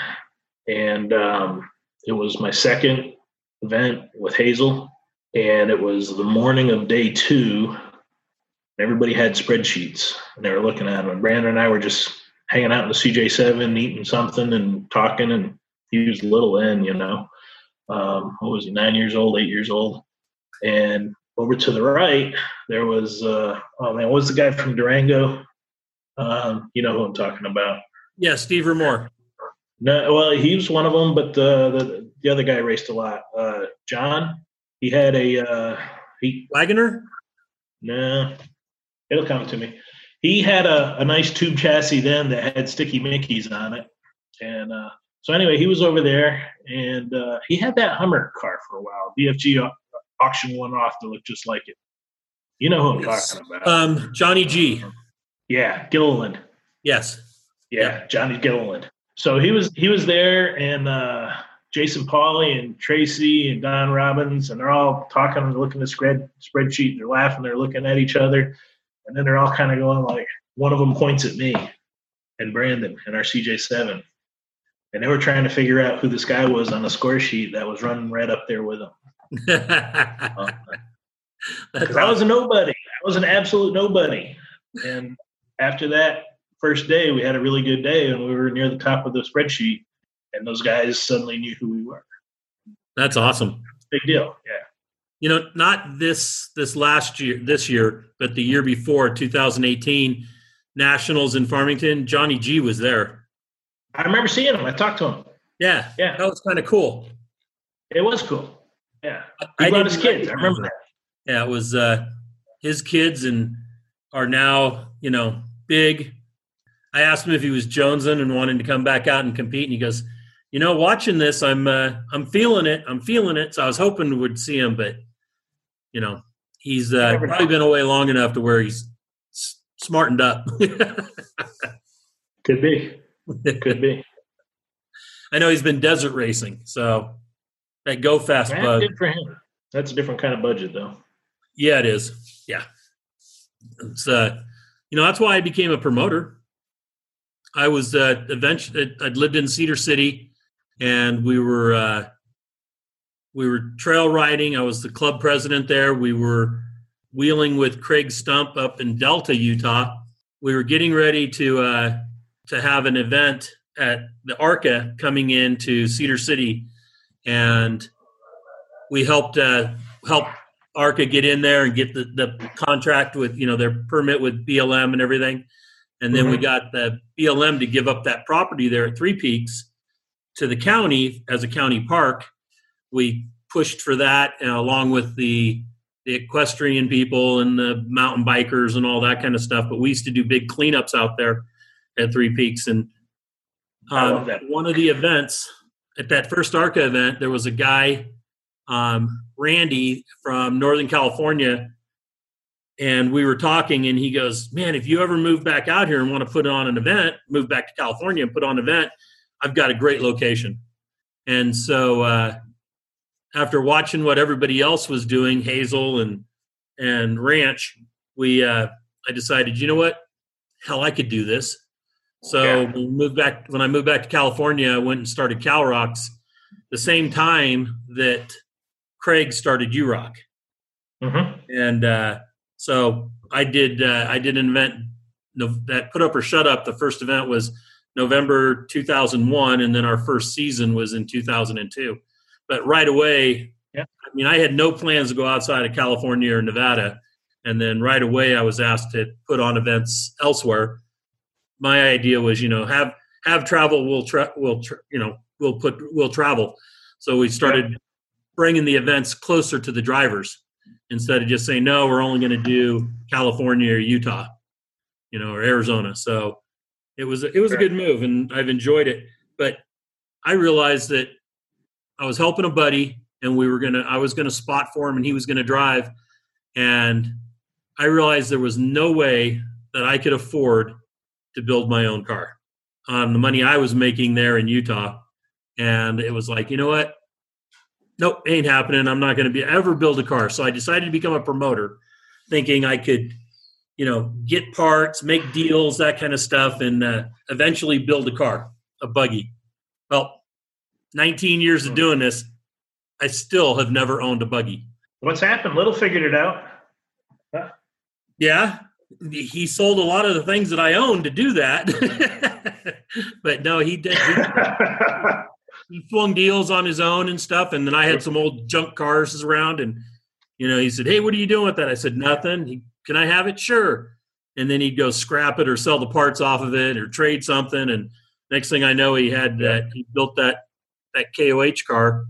Speaker 3: and um, it was my second event with Hazel, and it was the morning of day two. Everybody had spreadsheets, and they were looking at them. And Brandon and I were just hanging out in the CJ7, eating something and talking, and he was little then, you know um, what was he, nine years old, eight years old. And over to the right, there was, uh, oh man, what was the guy from Durango? Um, you know who I'm talking about.
Speaker 1: Yeah, Steve Remore.
Speaker 3: No, well, he was one of them, but the, the, the other guy raced a lot. Uh, John, he had a, uh, He
Speaker 1: Wagoner?
Speaker 3: no, it'll come to me. He had a, a nice tube chassis then that had sticky Mickeys on it, and uh, so anyway, he was over there, and uh, he had that Hummer car for a while. BFG au- auction one off to look just like it. You know who I'm
Speaker 1: Yes.
Speaker 3: talking about?
Speaker 1: Um, Johnny G.
Speaker 3: yeah, Gilliland.
Speaker 1: Yes.
Speaker 3: Yeah, Johnny Gilliland. So he was he was there, and uh, Jason Paule and Tracy and Don Robbins, and they're all talking and looking at the spread spreadsheet. And They're laughing. They're looking at each other, and then they're all kind of going like, one of them points at me and Brandon and our CJ7, and they were trying to figure out who this guy was on the score sheet that was running right up there with them. Because I was a nobody. I was an absolute nobody. And after that first day, we had a really good day, and we were near the top of the spreadsheet. And those guys suddenly knew who we were.
Speaker 1: That's awesome.
Speaker 3: Big deal. Yeah.
Speaker 1: You know, not this this last year, this year, but the year before, 2018 Nationals in Farmington. Johnny G was there.
Speaker 3: I remember seeing him. I talked to him.
Speaker 1: Yeah,
Speaker 3: Yeah.
Speaker 1: that was kind of cool.
Speaker 3: It was cool. Yeah.
Speaker 1: I
Speaker 3: He brought his kids. I remember that.
Speaker 1: Yeah, it was uh, his kids and are now you know big. I asked him if he was jonesing and wanting to come back out and compete, and he goes, "You know, watching this, I'm uh, I'm feeling it. I'm feeling it." So I was hoping we'd see him, but you know, he's uh, probably been away long enough to where he's s- smartened up.
Speaker 3: Could be. Could be.
Speaker 1: I know he's been desert racing, so that go fast
Speaker 3: That's
Speaker 1: bug.
Speaker 3: good for him. That's a different kind of budget, though.
Speaker 1: Yeah, it is. Yeah. It's uh you know, that's why I became a promoter. I was uh eventually I'd lived in Cedar City and we were uh we were trail riding. I was the club president there. We were wheeling with Craig Stump up in Delta, Utah. We were getting ready to uh to have an event at the ARCA coming into Cedar City and we helped uh help ARCA get in there and get the, the contract with, you know, their permit with BLM and everything. And then we
Speaker 3: Mhm.
Speaker 1: got the BLM to give up that property there at Three Peaks to the county as a county park. We pushed for that uh, along with the, the equestrian people and the mountain bikers and all that kind of stuff. But we used to do big cleanups out there at Three Peaks. And um, one of the events at that first ARCA event, there was a guy um, Randy from Northern California, and we were talking, and he goes, "Man, if you ever move back out here and want to put on an event, move back to California and put on an event, I've got a great location." And so, uh, after watching what everybody else was doing, Hazel and and Ranch, we uh, I decided, you know what, hell, I could do this. So
Speaker 3: Yeah.
Speaker 1: we moved back. When I moved back to California, I went and started CalROCS the same time that Craig started URock,
Speaker 3: Mm-hmm.
Speaker 1: and uh, so I did. Uh, I did an event that put up or shut up. The first event was November 2001, and then our first season was in 2002. But right away,
Speaker 3: Yeah.
Speaker 1: I mean, I had no plans to go outside of California or Nevada, and then right away I was asked to put on events elsewhere. My idea was, you know, have have travel. We'll tra- we'll tra- you know we'll put we'll travel. So we started bringing the events closer to the drivers instead of just saying no we're only going to do california or utah you know or arizona. So it was it was a good move and i've enjoyed it. But i realized that i was helping a buddy and we were gonna i was gonna spot for him and he was gonna drive. And i realized there was no way that i could afford to build my own car. On the money i was making there in utah and it was like you know what nope, ain't happening. I'm not going to be ever build a car. So I decided to become a promoter, thinking I could, you know, get parts, make deals, that kind of stuff, and uh, eventually build a car, a buggy. Well, 19 years of doing this, I still have never owned a buggy.
Speaker 3: What's happened? Little figured it out.
Speaker 1: Yeah, he sold a lot of the things that I owned to do that. but no, he did. He, he swung deals on his own and stuff. And then I had some old junk cars around, and you know, he said, "Hey, what are you doing with that?" I said, "Nothing." He, Can I have it? Sure. And then he'd go scrap it or sell the parts off of it or trade something. And next thing I know, he had that. He built that that KOH car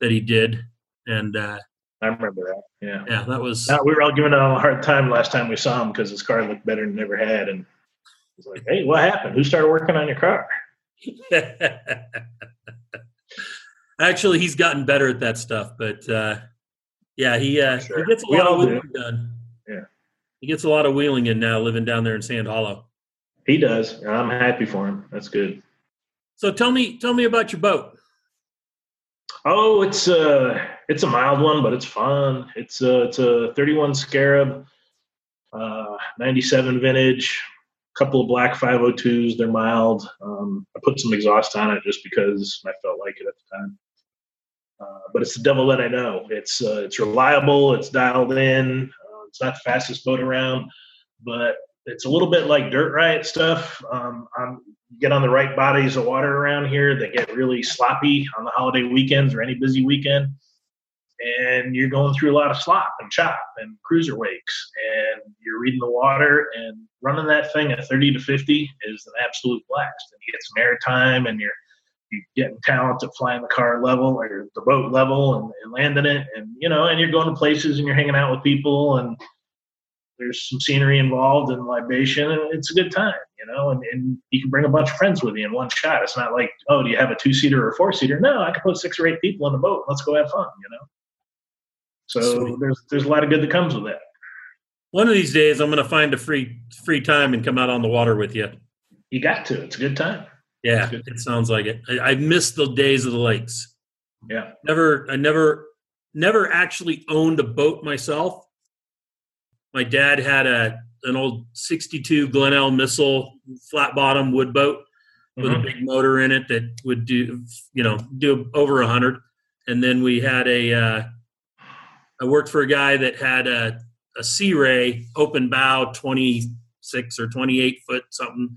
Speaker 1: that he did, and uh,
Speaker 3: I remember that. Yeah.
Speaker 1: Yeah, that was.
Speaker 3: We were all giving him a hard time last time we saw him because his car looked better than it ever had, and he's like, "Hey, what happened? Who started working on your car?"
Speaker 1: Actually, he's gotten better at that stuff, but uh, yeah, he uh,
Speaker 3: Sure.
Speaker 1: he gets a
Speaker 3: We
Speaker 1: lot of
Speaker 3: all do.
Speaker 1: wheeling done.
Speaker 3: Yeah.
Speaker 1: he gets a lot of wheeling in now, living down there in Sand Hollow.
Speaker 3: He does. I'm happy for him. That's good.
Speaker 1: So tell me, tell me about your boat.
Speaker 3: Oh, it's a it's a mild one, but it's fun. It's a it's a 31 Scarab, uh, 97 vintage, couple of black 502s. They're mild. Um, I put some exhaust on it just because I felt like it at the time. Uh, but it's the devil that I know. It's uh, it's reliable. It's dialed in. Uh, it's not the fastest boat around, but it's a little bit like dirt riot stuff. Um, get on the right bodies of water around here, they get really sloppy on the holiday weekends or any busy weekend. And you're going through a lot of slop and chop and cruiser wakes, and you're reading the water and running that thing at 30 to 50 is an absolute blast. And you get some air time, and you're you're getting talent at flying the car level or the boat level and, and landing it, and you know, and you're going to places and you're hanging out with people and there's some scenery involved and libation and it's a good time you know and, and you can bring a bunch of friends with you in one shot. It's not like oh do you have a two-seater or a four-seater? No i can put six or eight people on the boat. Let's go have fun you know. So
Speaker 1: Sweet.
Speaker 3: there's there's a lot of good that comes with that.
Speaker 1: One of these days, I'm going to find a free free time and come out on the water with you.
Speaker 3: you got to. It's a good time
Speaker 1: Yeah, it sounds like it. I, I missed the days of the lakes.
Speaker 3: yeah
Speaker 1: Never, I never, never actually owned a boat myself. My dad had a an old '62 Glenelg missile flat bottom wood boat with
Speaker 3: Mhm.
Speaker 1: a big motor in it that would do, you know, do over a hundred. And then we had a, uh, I worked for a guy that had a, a Sea Ray open bow, 26 or 28 foot something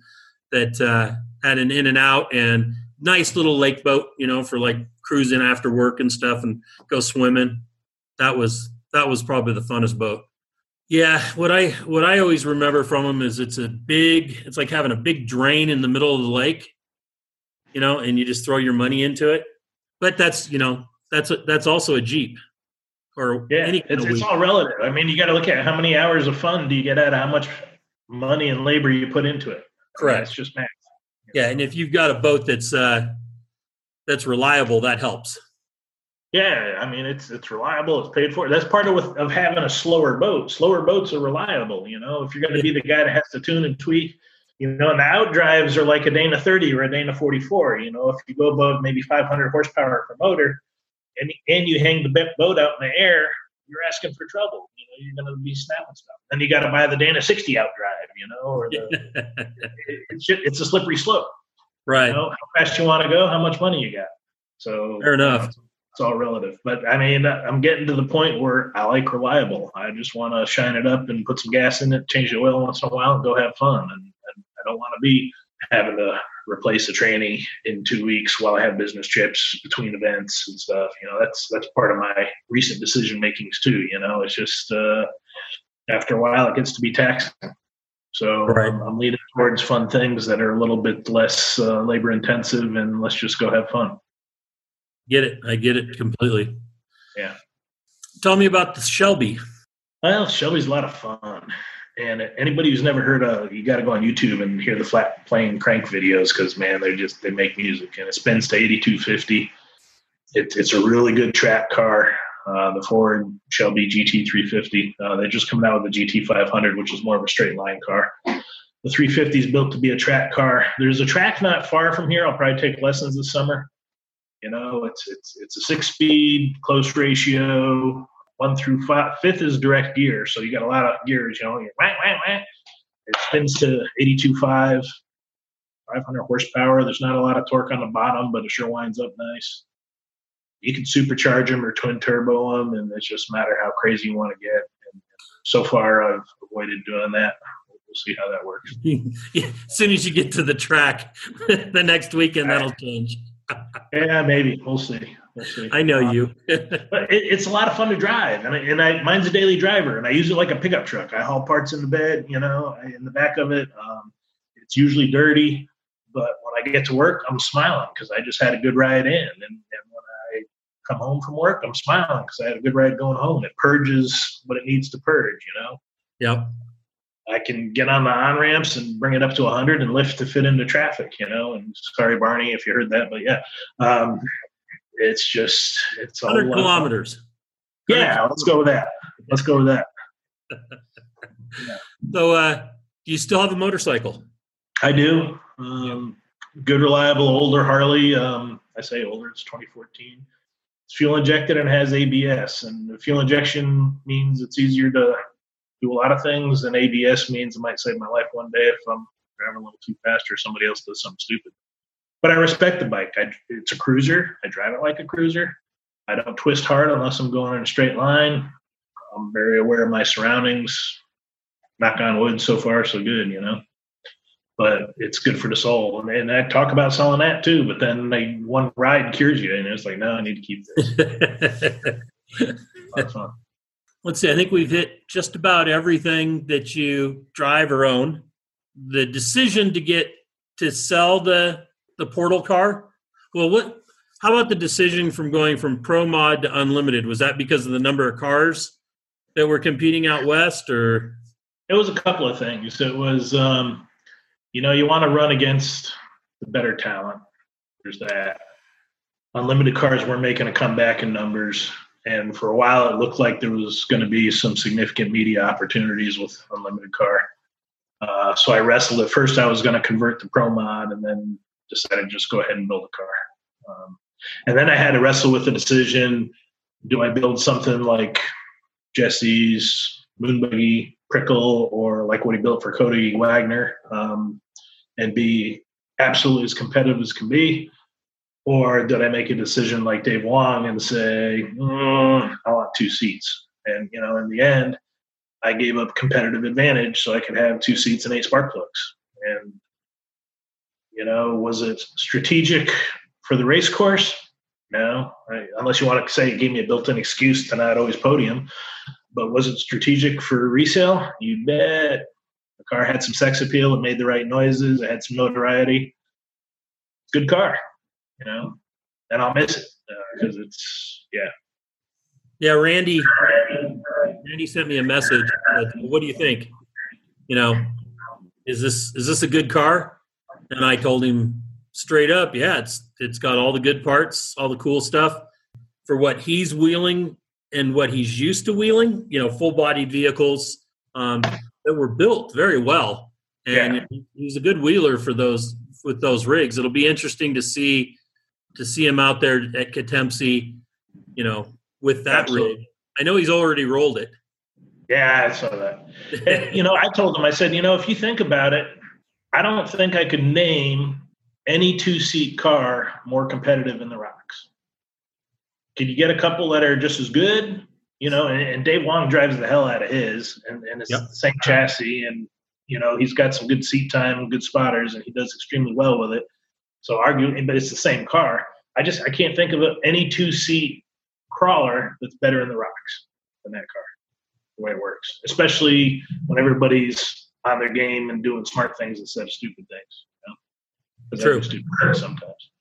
Speaker 1: that uh, had an in and out and nice little lake boat, you know, for like cruising after work and stuff and go swimming. That was, that was probably the funnest boat. Yeah, what I what I always remember from them is it's a big. It's like having a big drain in the middle of the lake, you know, and you just throw your money into it. But that's you know that's a, that's also a jeep or
Speaker 3: yeah
Speaker 1: any kind
Speaker 3: it's, it's all relative i mean you got to look at how many hours of fun do you get out of how much money and labor you put into it
Speaker 1: Correct.
Speaker 3: it's just math
Speaker 1: Yeah, and if you've got a boat that's uh, that's reliable, that helps.
Speaker 3: Yeah, I mean it's it's reliable. It's paid for. That's part of with, of having a slower boat. Slower boats are reliable. You know, if you're going to be the guy that has to tune and tweak, you know, and the outdrives are like a Dana 30 or a Dana 44. You know, if you go above maybe 500 horsepower per motor, and and you hang the boat out in the air, you're asking for trouble. You know, you're going to be snapping stuff. Then you got to buy the Dana 60 outdrive. You know, or the it, it's just, it's a slippery slope.
Speaker 1: right.
Speaker 3: You know, how fast you want to go, how much money you got. So
Speaker 1: Fair enough.
Speaker 3: It's all relative. But I mean, I'm getting to the point where I like reliable. I just want to shine it up and put some gas in it, change the oil once in a while, and go have fun. And, and I don't want to be having to replace a tranny in two weeks while I have business trips between events and stuff. You know, that's that's part of my recent decision makings too. You know, it's just uh, after a while it gets to be taxing. So
Speaker 1: Right.
Speaker 3: um, I'm leaning towards fun things that are a little bit less uh, labor intensive, and let's just go have fun.
Speaker 1: Get it. I get it completely.
Speaker 3: Yeah.
Speaker 1: Tell me about the Shelby.
Speaker 3: Well, Shelby's a lot of fun. And anybody who's never heard of, you got to go on YouTube and hear the flat plane crank videos because man, they're just they make music and it spins to 8250. It, it's a really good track car. Uh, the Ford Shelby GT350. Uh, they're just coming out with the GT500, which is more of a straight line car. The 350 is built to be a track car. There's a track not far from here. I'll probably take lessons this summer. You know, it's it's it's a six speed, close ratio, one through five. Fifth is direct gear, so you got a lot of gears. You know, you're wah, wah, wah. it spins to 82.5, 500 horsepower. There's not a lot of torque on the bottom, but it sure winds up nice. You can supercharge them or twin turbo them, and it's just a matter how crazy you want to get. And so far, I've avoided doing that. We'll see how that works.
Speaker 1: as soon as you get to the track, the next weekend that'll change.
Speaker 3: Yeah, maybe we'll see.
Speaker 1: I know you.
Speaker 3: But it, it's a lot of fun to drive, and I, and I mine's a daily driver, and I use it like a pickup truck. I haul parts in the bed, you know, in the back of it. Um, it's usually dirty, but when I get to work, I'm smiling because I just had a good ride in, and, and when I come home from work, I'm smiling because I had a good ride going home. It purges what it needs to purge, you know.
Speaker 1: Yep.
Speaker 3: I can get on the on ramps and bring it up to 100 and lift to fit into traffic, you know. And sorry, Barney, if you heard that, but yeah, um, it's just it's
Speaker 1: 100 kilometers.
Speaker 3: Yeah, let's go with that. Let's go with that.
Speaker 1: yeah. So, uh, do you still have a motorcycle?
Speaker 3: I do. Um, good, reliable, older Harley. Um, I say older; it's 2014. It's fuel injected and has ABS. And the fuel injection means it's easier to do a lot of things, and ABS means it might save my life one day if I'm driving a little too fast or somebody else does something stupid. But I respect the bike. I, it's a cruiser. I drive it like a cruiser. I don't twist hard unless I'm going in a straight line. I'm very aware of my surroundings. Knock on wood, so far so good, you know. But it's good for the soul, and, and I talk about selling that too. But then they one ride cures you, and it's like, no, I need to keep this.
Speaker 1: That's fun let's see, I think we've hit just about everything that you drive or own. The decision to get to sell the the portal car. Well, what? How about the decision from going from Pro Mod to Unlimited? Was that because of the number of cars that were competing out west, or?
Speaker 3: It was a couple of things. It was, um, you know, you want to run against the better talent. There's that. Unlimited cars were making a comeback in numbers and for a while it looked like there was going to be some significant media opportunities with unlimited car uh, so i wrestled at first i was going to convert to pro mod and then decided to just go ahead and build a car um, and then i had to wrestle with the decision do i build something like jesse's moonbuggy prickle or like what he built for cody waggoner um, and be absolutely as competitive as can be or did I make a decision like Dave Wong and say, mm, I want two seats? And, you know, in the end, I gave up competitive advantage so I could have two seats and eight spark plugs. And, you know, was it strategic for the race course? No, right? unless you want to say it gave me a built in excuse to not always podium. But was it strategic for resale? You bet. The car had some sex appeal. It made the right noises. It had some notoriety. Good car you know, and I'll miss it because uh, it's yeah.
Speaker 1: Yeah, Randy. Randy sent me a message. what do you think? You know, is this is this a good car? And I told him straight up, yeah, it's it's got all the good parts, all the cool stuff for what he's wheeling and what he's used to wheeling. You know, full bodied vehicles um, that were built very well, and yeah. he's a good wheeler for those with those rigs. It'll be interesting to see to see him out there at Katemcy, you know, with that Absolutely. rig. I know he's already rolled it.
Speaker 3: Yeah, I saw that. and, you know, I told him, I said, you know, if you think about it, I don't think I could name any two seat car more competitive in the rocks. Can you get a couple that are just as good? You know, and, and Dave Wong drives the hell out of his, and, and it's yep. the same chassis, and you know he's got some good seat time and good spotters, and he does extremely well with it. So arguing, but it's the same car. I just I can't think of any two seat crawler that's better in the rocks than that car. The way it works, especially when everybody's on their game and doing smart things instead of stupid things.
Speaker 1: You know? True. Stupid sometimes.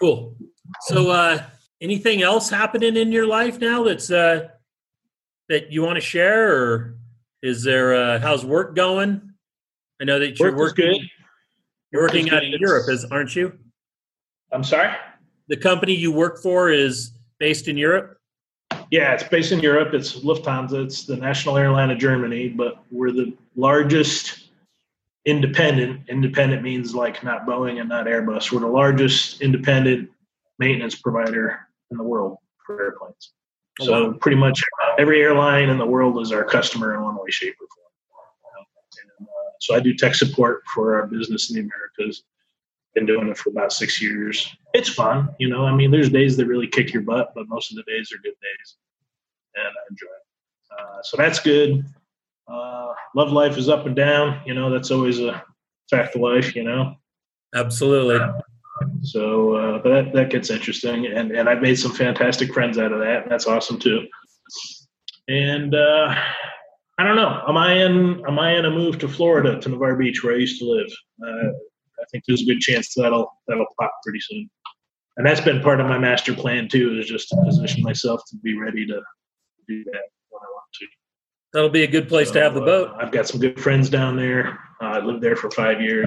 Speaker 1: Cool. So, uh, anything else happening in your life now that's uh, that you want to share, or is there uh, how's work going? I know that you're work working. You're working out in Europe, is aren't you?
Speaker 3: I'm sorry.
Speaker 1: The company you work for is based in Europe.
Speaker 3: Yeah, it's based in Europe. It's Lufthansa. It's the national airline of Germany, but we're the largest independent. Independent means like not Boeing and not Airbus. We're the largest independent maintenance provider in the world for airplanes. Oh, so wow. pretty much every airline in the world is our customer in one way, shape, or form. Uh, so I do tech support for our business in the Americas. Been doing it for about six years. It's fun, you know. I mean, there's days that really kick your butt, but most of the days are good days, and I enjoy it. Uh, so that's good. Uh, love life is up and down. You know, that's always a fact of life. You know.
Speaker 1: Absolutely.
Speaker 3: Uh, so, uh, but that, that gets interesting, and and I've made some fantastic friends out of that, and that's awesome too. And uh, I don't know. Am I in? Am I in a move to Florida to Navarre Beach where I used to live? I think there's a good chance that'll that'll pop pretty soon. and that's been part of my master plan too, is just to position myself to be ready to do that when I want to.
Speaker 1: That'll be a good place
Speaker 3: So,
Speaker 1: to have the boat.
Speaker 3: uh, I've got some good friends down there. Uh, I lived there for five years.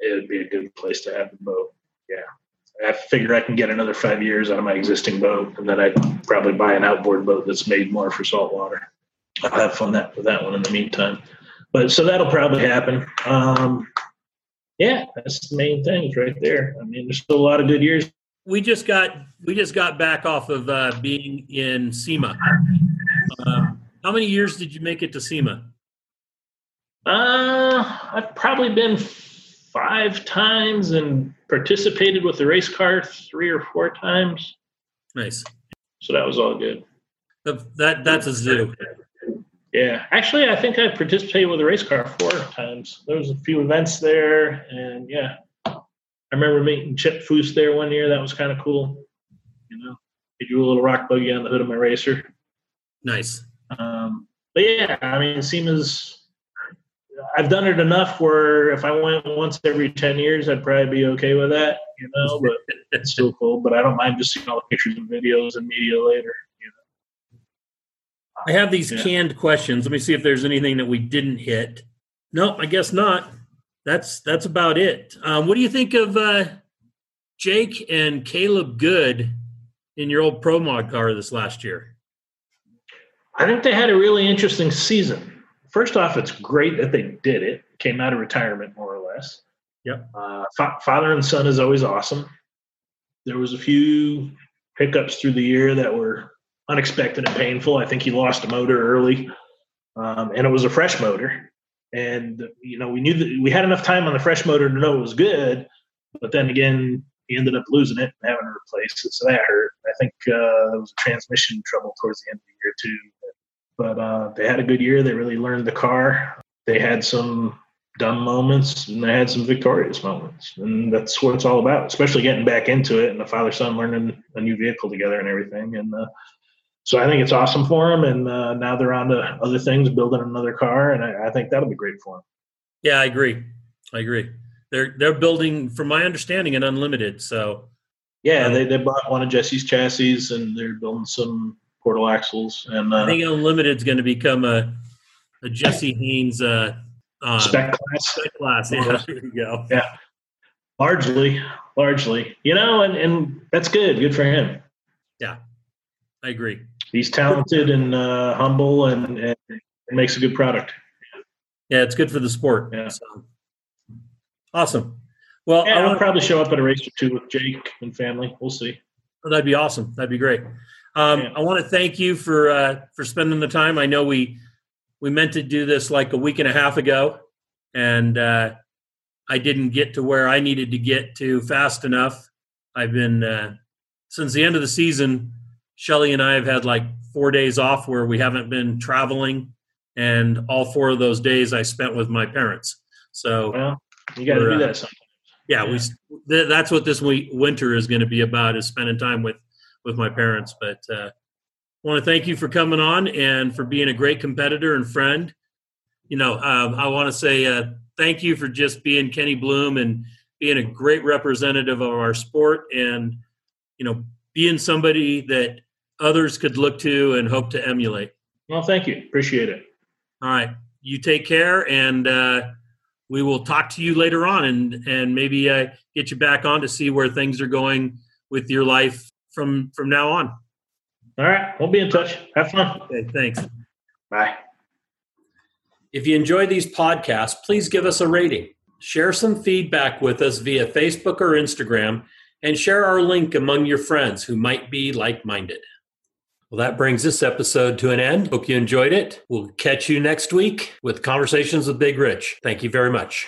Speaker 3: It would be a good place to have the boat. Yeah. I figure I can get another five years out of my existing boat, and then I'd probably buy an outboard boat that's made more for saltwater. I'll have fun that with that one in the meantime. But so that'll probably happen. Um, yeah, that's the main things right there. I mean, there's still a lot of good years.
Speaker 1: we just got we just got back off of uh, being in SEMA. Um, how many years did you make it to SEMA?
Speaker 3: Uh, I've probably been five times and participated with the race car three or four times.
Speaker 1: Nice.
Speaker 3: So that was all good.
Speaker 1: That that's a zoo.
Speaker 3: Yeah, actually, I think I participated with a race car four times. There was a few events there, and yeah, I remember meeting Chip Foose there one year. That was kind of cool. You know, he drew a little rock buggy on the hood of my racer.
Speaker 1: Nice.
Speaker 3: Um, but yeah, I mean, SEMA's. I've done it enough where if I went once every ten years, I'd probably be okay with that, you know. But it's still cool. But I don't mind just seeing all the pictures and videos and media later.
Speaker 1: I have these
Speaker 3: Yeah.
Speaker 1: canned questions. Let me see if there's anything that we didn't hit. No, I guess not. That's that's about it. Um, what do you think of uh, Jake and Caleb Good in your old Pro Mod car this last year?
Speaker 3: I think they had a really interesting season. First off, it's great that they did it. Came out of retirement, more or less.
Speaker 1: Yep.
Speaker 3: Uh, fa- father and son is always awesome. There was a few hiccups through the year that were unexpected and painful. I think he lost a motor early, um, and it was a fresh motor. And you know, we knew that we had enough time on the fresh motor to know it was good, but then again, he ended up losing it and having to replace it, so that hurt. I think uh, there was a transmission trouble towards the end of the year too. But uh, they had a good year. They really learned the car. They had some dumb moments and they had some victorious moments, and that's what it's all about. Especially getting back into it and the father son learning a new vehicle together and everything. And uh, so I think it's awesome for them. And uh, now they're on to other things, building another car, and I, I think that'll be great for them.
Speaker 1: Yeah, I agree. I agree. They're they're building, from my understanding, an unlimited. So
Speaker 3: Yeah, they, they bought one of Jesse's chassis and they're building some portal axles and
Speaker 1: I
Speaker 3: uh,
Speaker 1: think unlimited is going to become a a Jesse Haines uh, uh,
Speaker 3: spec class.
Speaker 1: spec class. Yeah, there you go.
Speaker 3: Yeah, Largely, largely, you know, and, and that's good. Good for him.
Speaker 1: I agree.
Speaker 3: He's talented and uh, humble and, and makes a good product.
Speaker 1: Yeah, it's good for the sport.
Speaker 3: Yeah.
Speaker 1: So. Awesome. Well,
Speaker 3: Yeah,
Speaker 1: I
Speaker 3: I'll probably show up at a race or two with Jake and family. We'll see.
Speaker 1: that'd be awesome. That'd be great. Um,
Speaker 3: Yeah.
Speaker 1: I want to thank you for uh, for spending the time. I know we we meant to do this like a week and a half ago, and uh, I didn't get to where I needed to get to fast enough. I've been uh, since the end of the season. Shelly and I have had like four days off where we haven't been traveling, and all four of those days I spent with my parents. So
Speaker 3: Well, you got to do
Speaker 1: uh,
Speaker 3: that sometime.
Speaker 1: yeah, we th- that's what this week, winter is going to be about is spending time with with my parents. But uh, want to thank you for coming on and for being a great competitor and friend. You know, um, I want to say uh, thank you for just being Kenny Bloom and being a great representative of our sport and you know being somebody that others could look to and hope to emulate.
Speaker 3: Well, thank you. Appreciate it.
Speaker 1: All right, you take care, and uh, we will talk to you later on, and and maybe uh, get you back on to see where things are going with your life from from now on.
Speaker 3: All right. We'll be in touch. Have fun.
Speaker 1: Okay, thanks.
Speaker 3: Bye.
Speaker 1: If you enjoy these podcasts, please give us a rating. Share some feedback with us via Facebook or Instagram, and share our link among your friends who might be like minded. Well, that brings this episode to an end. Hope you enjoyed it. We'll catch you next week with Conversations with Big Rich. Thank you very much.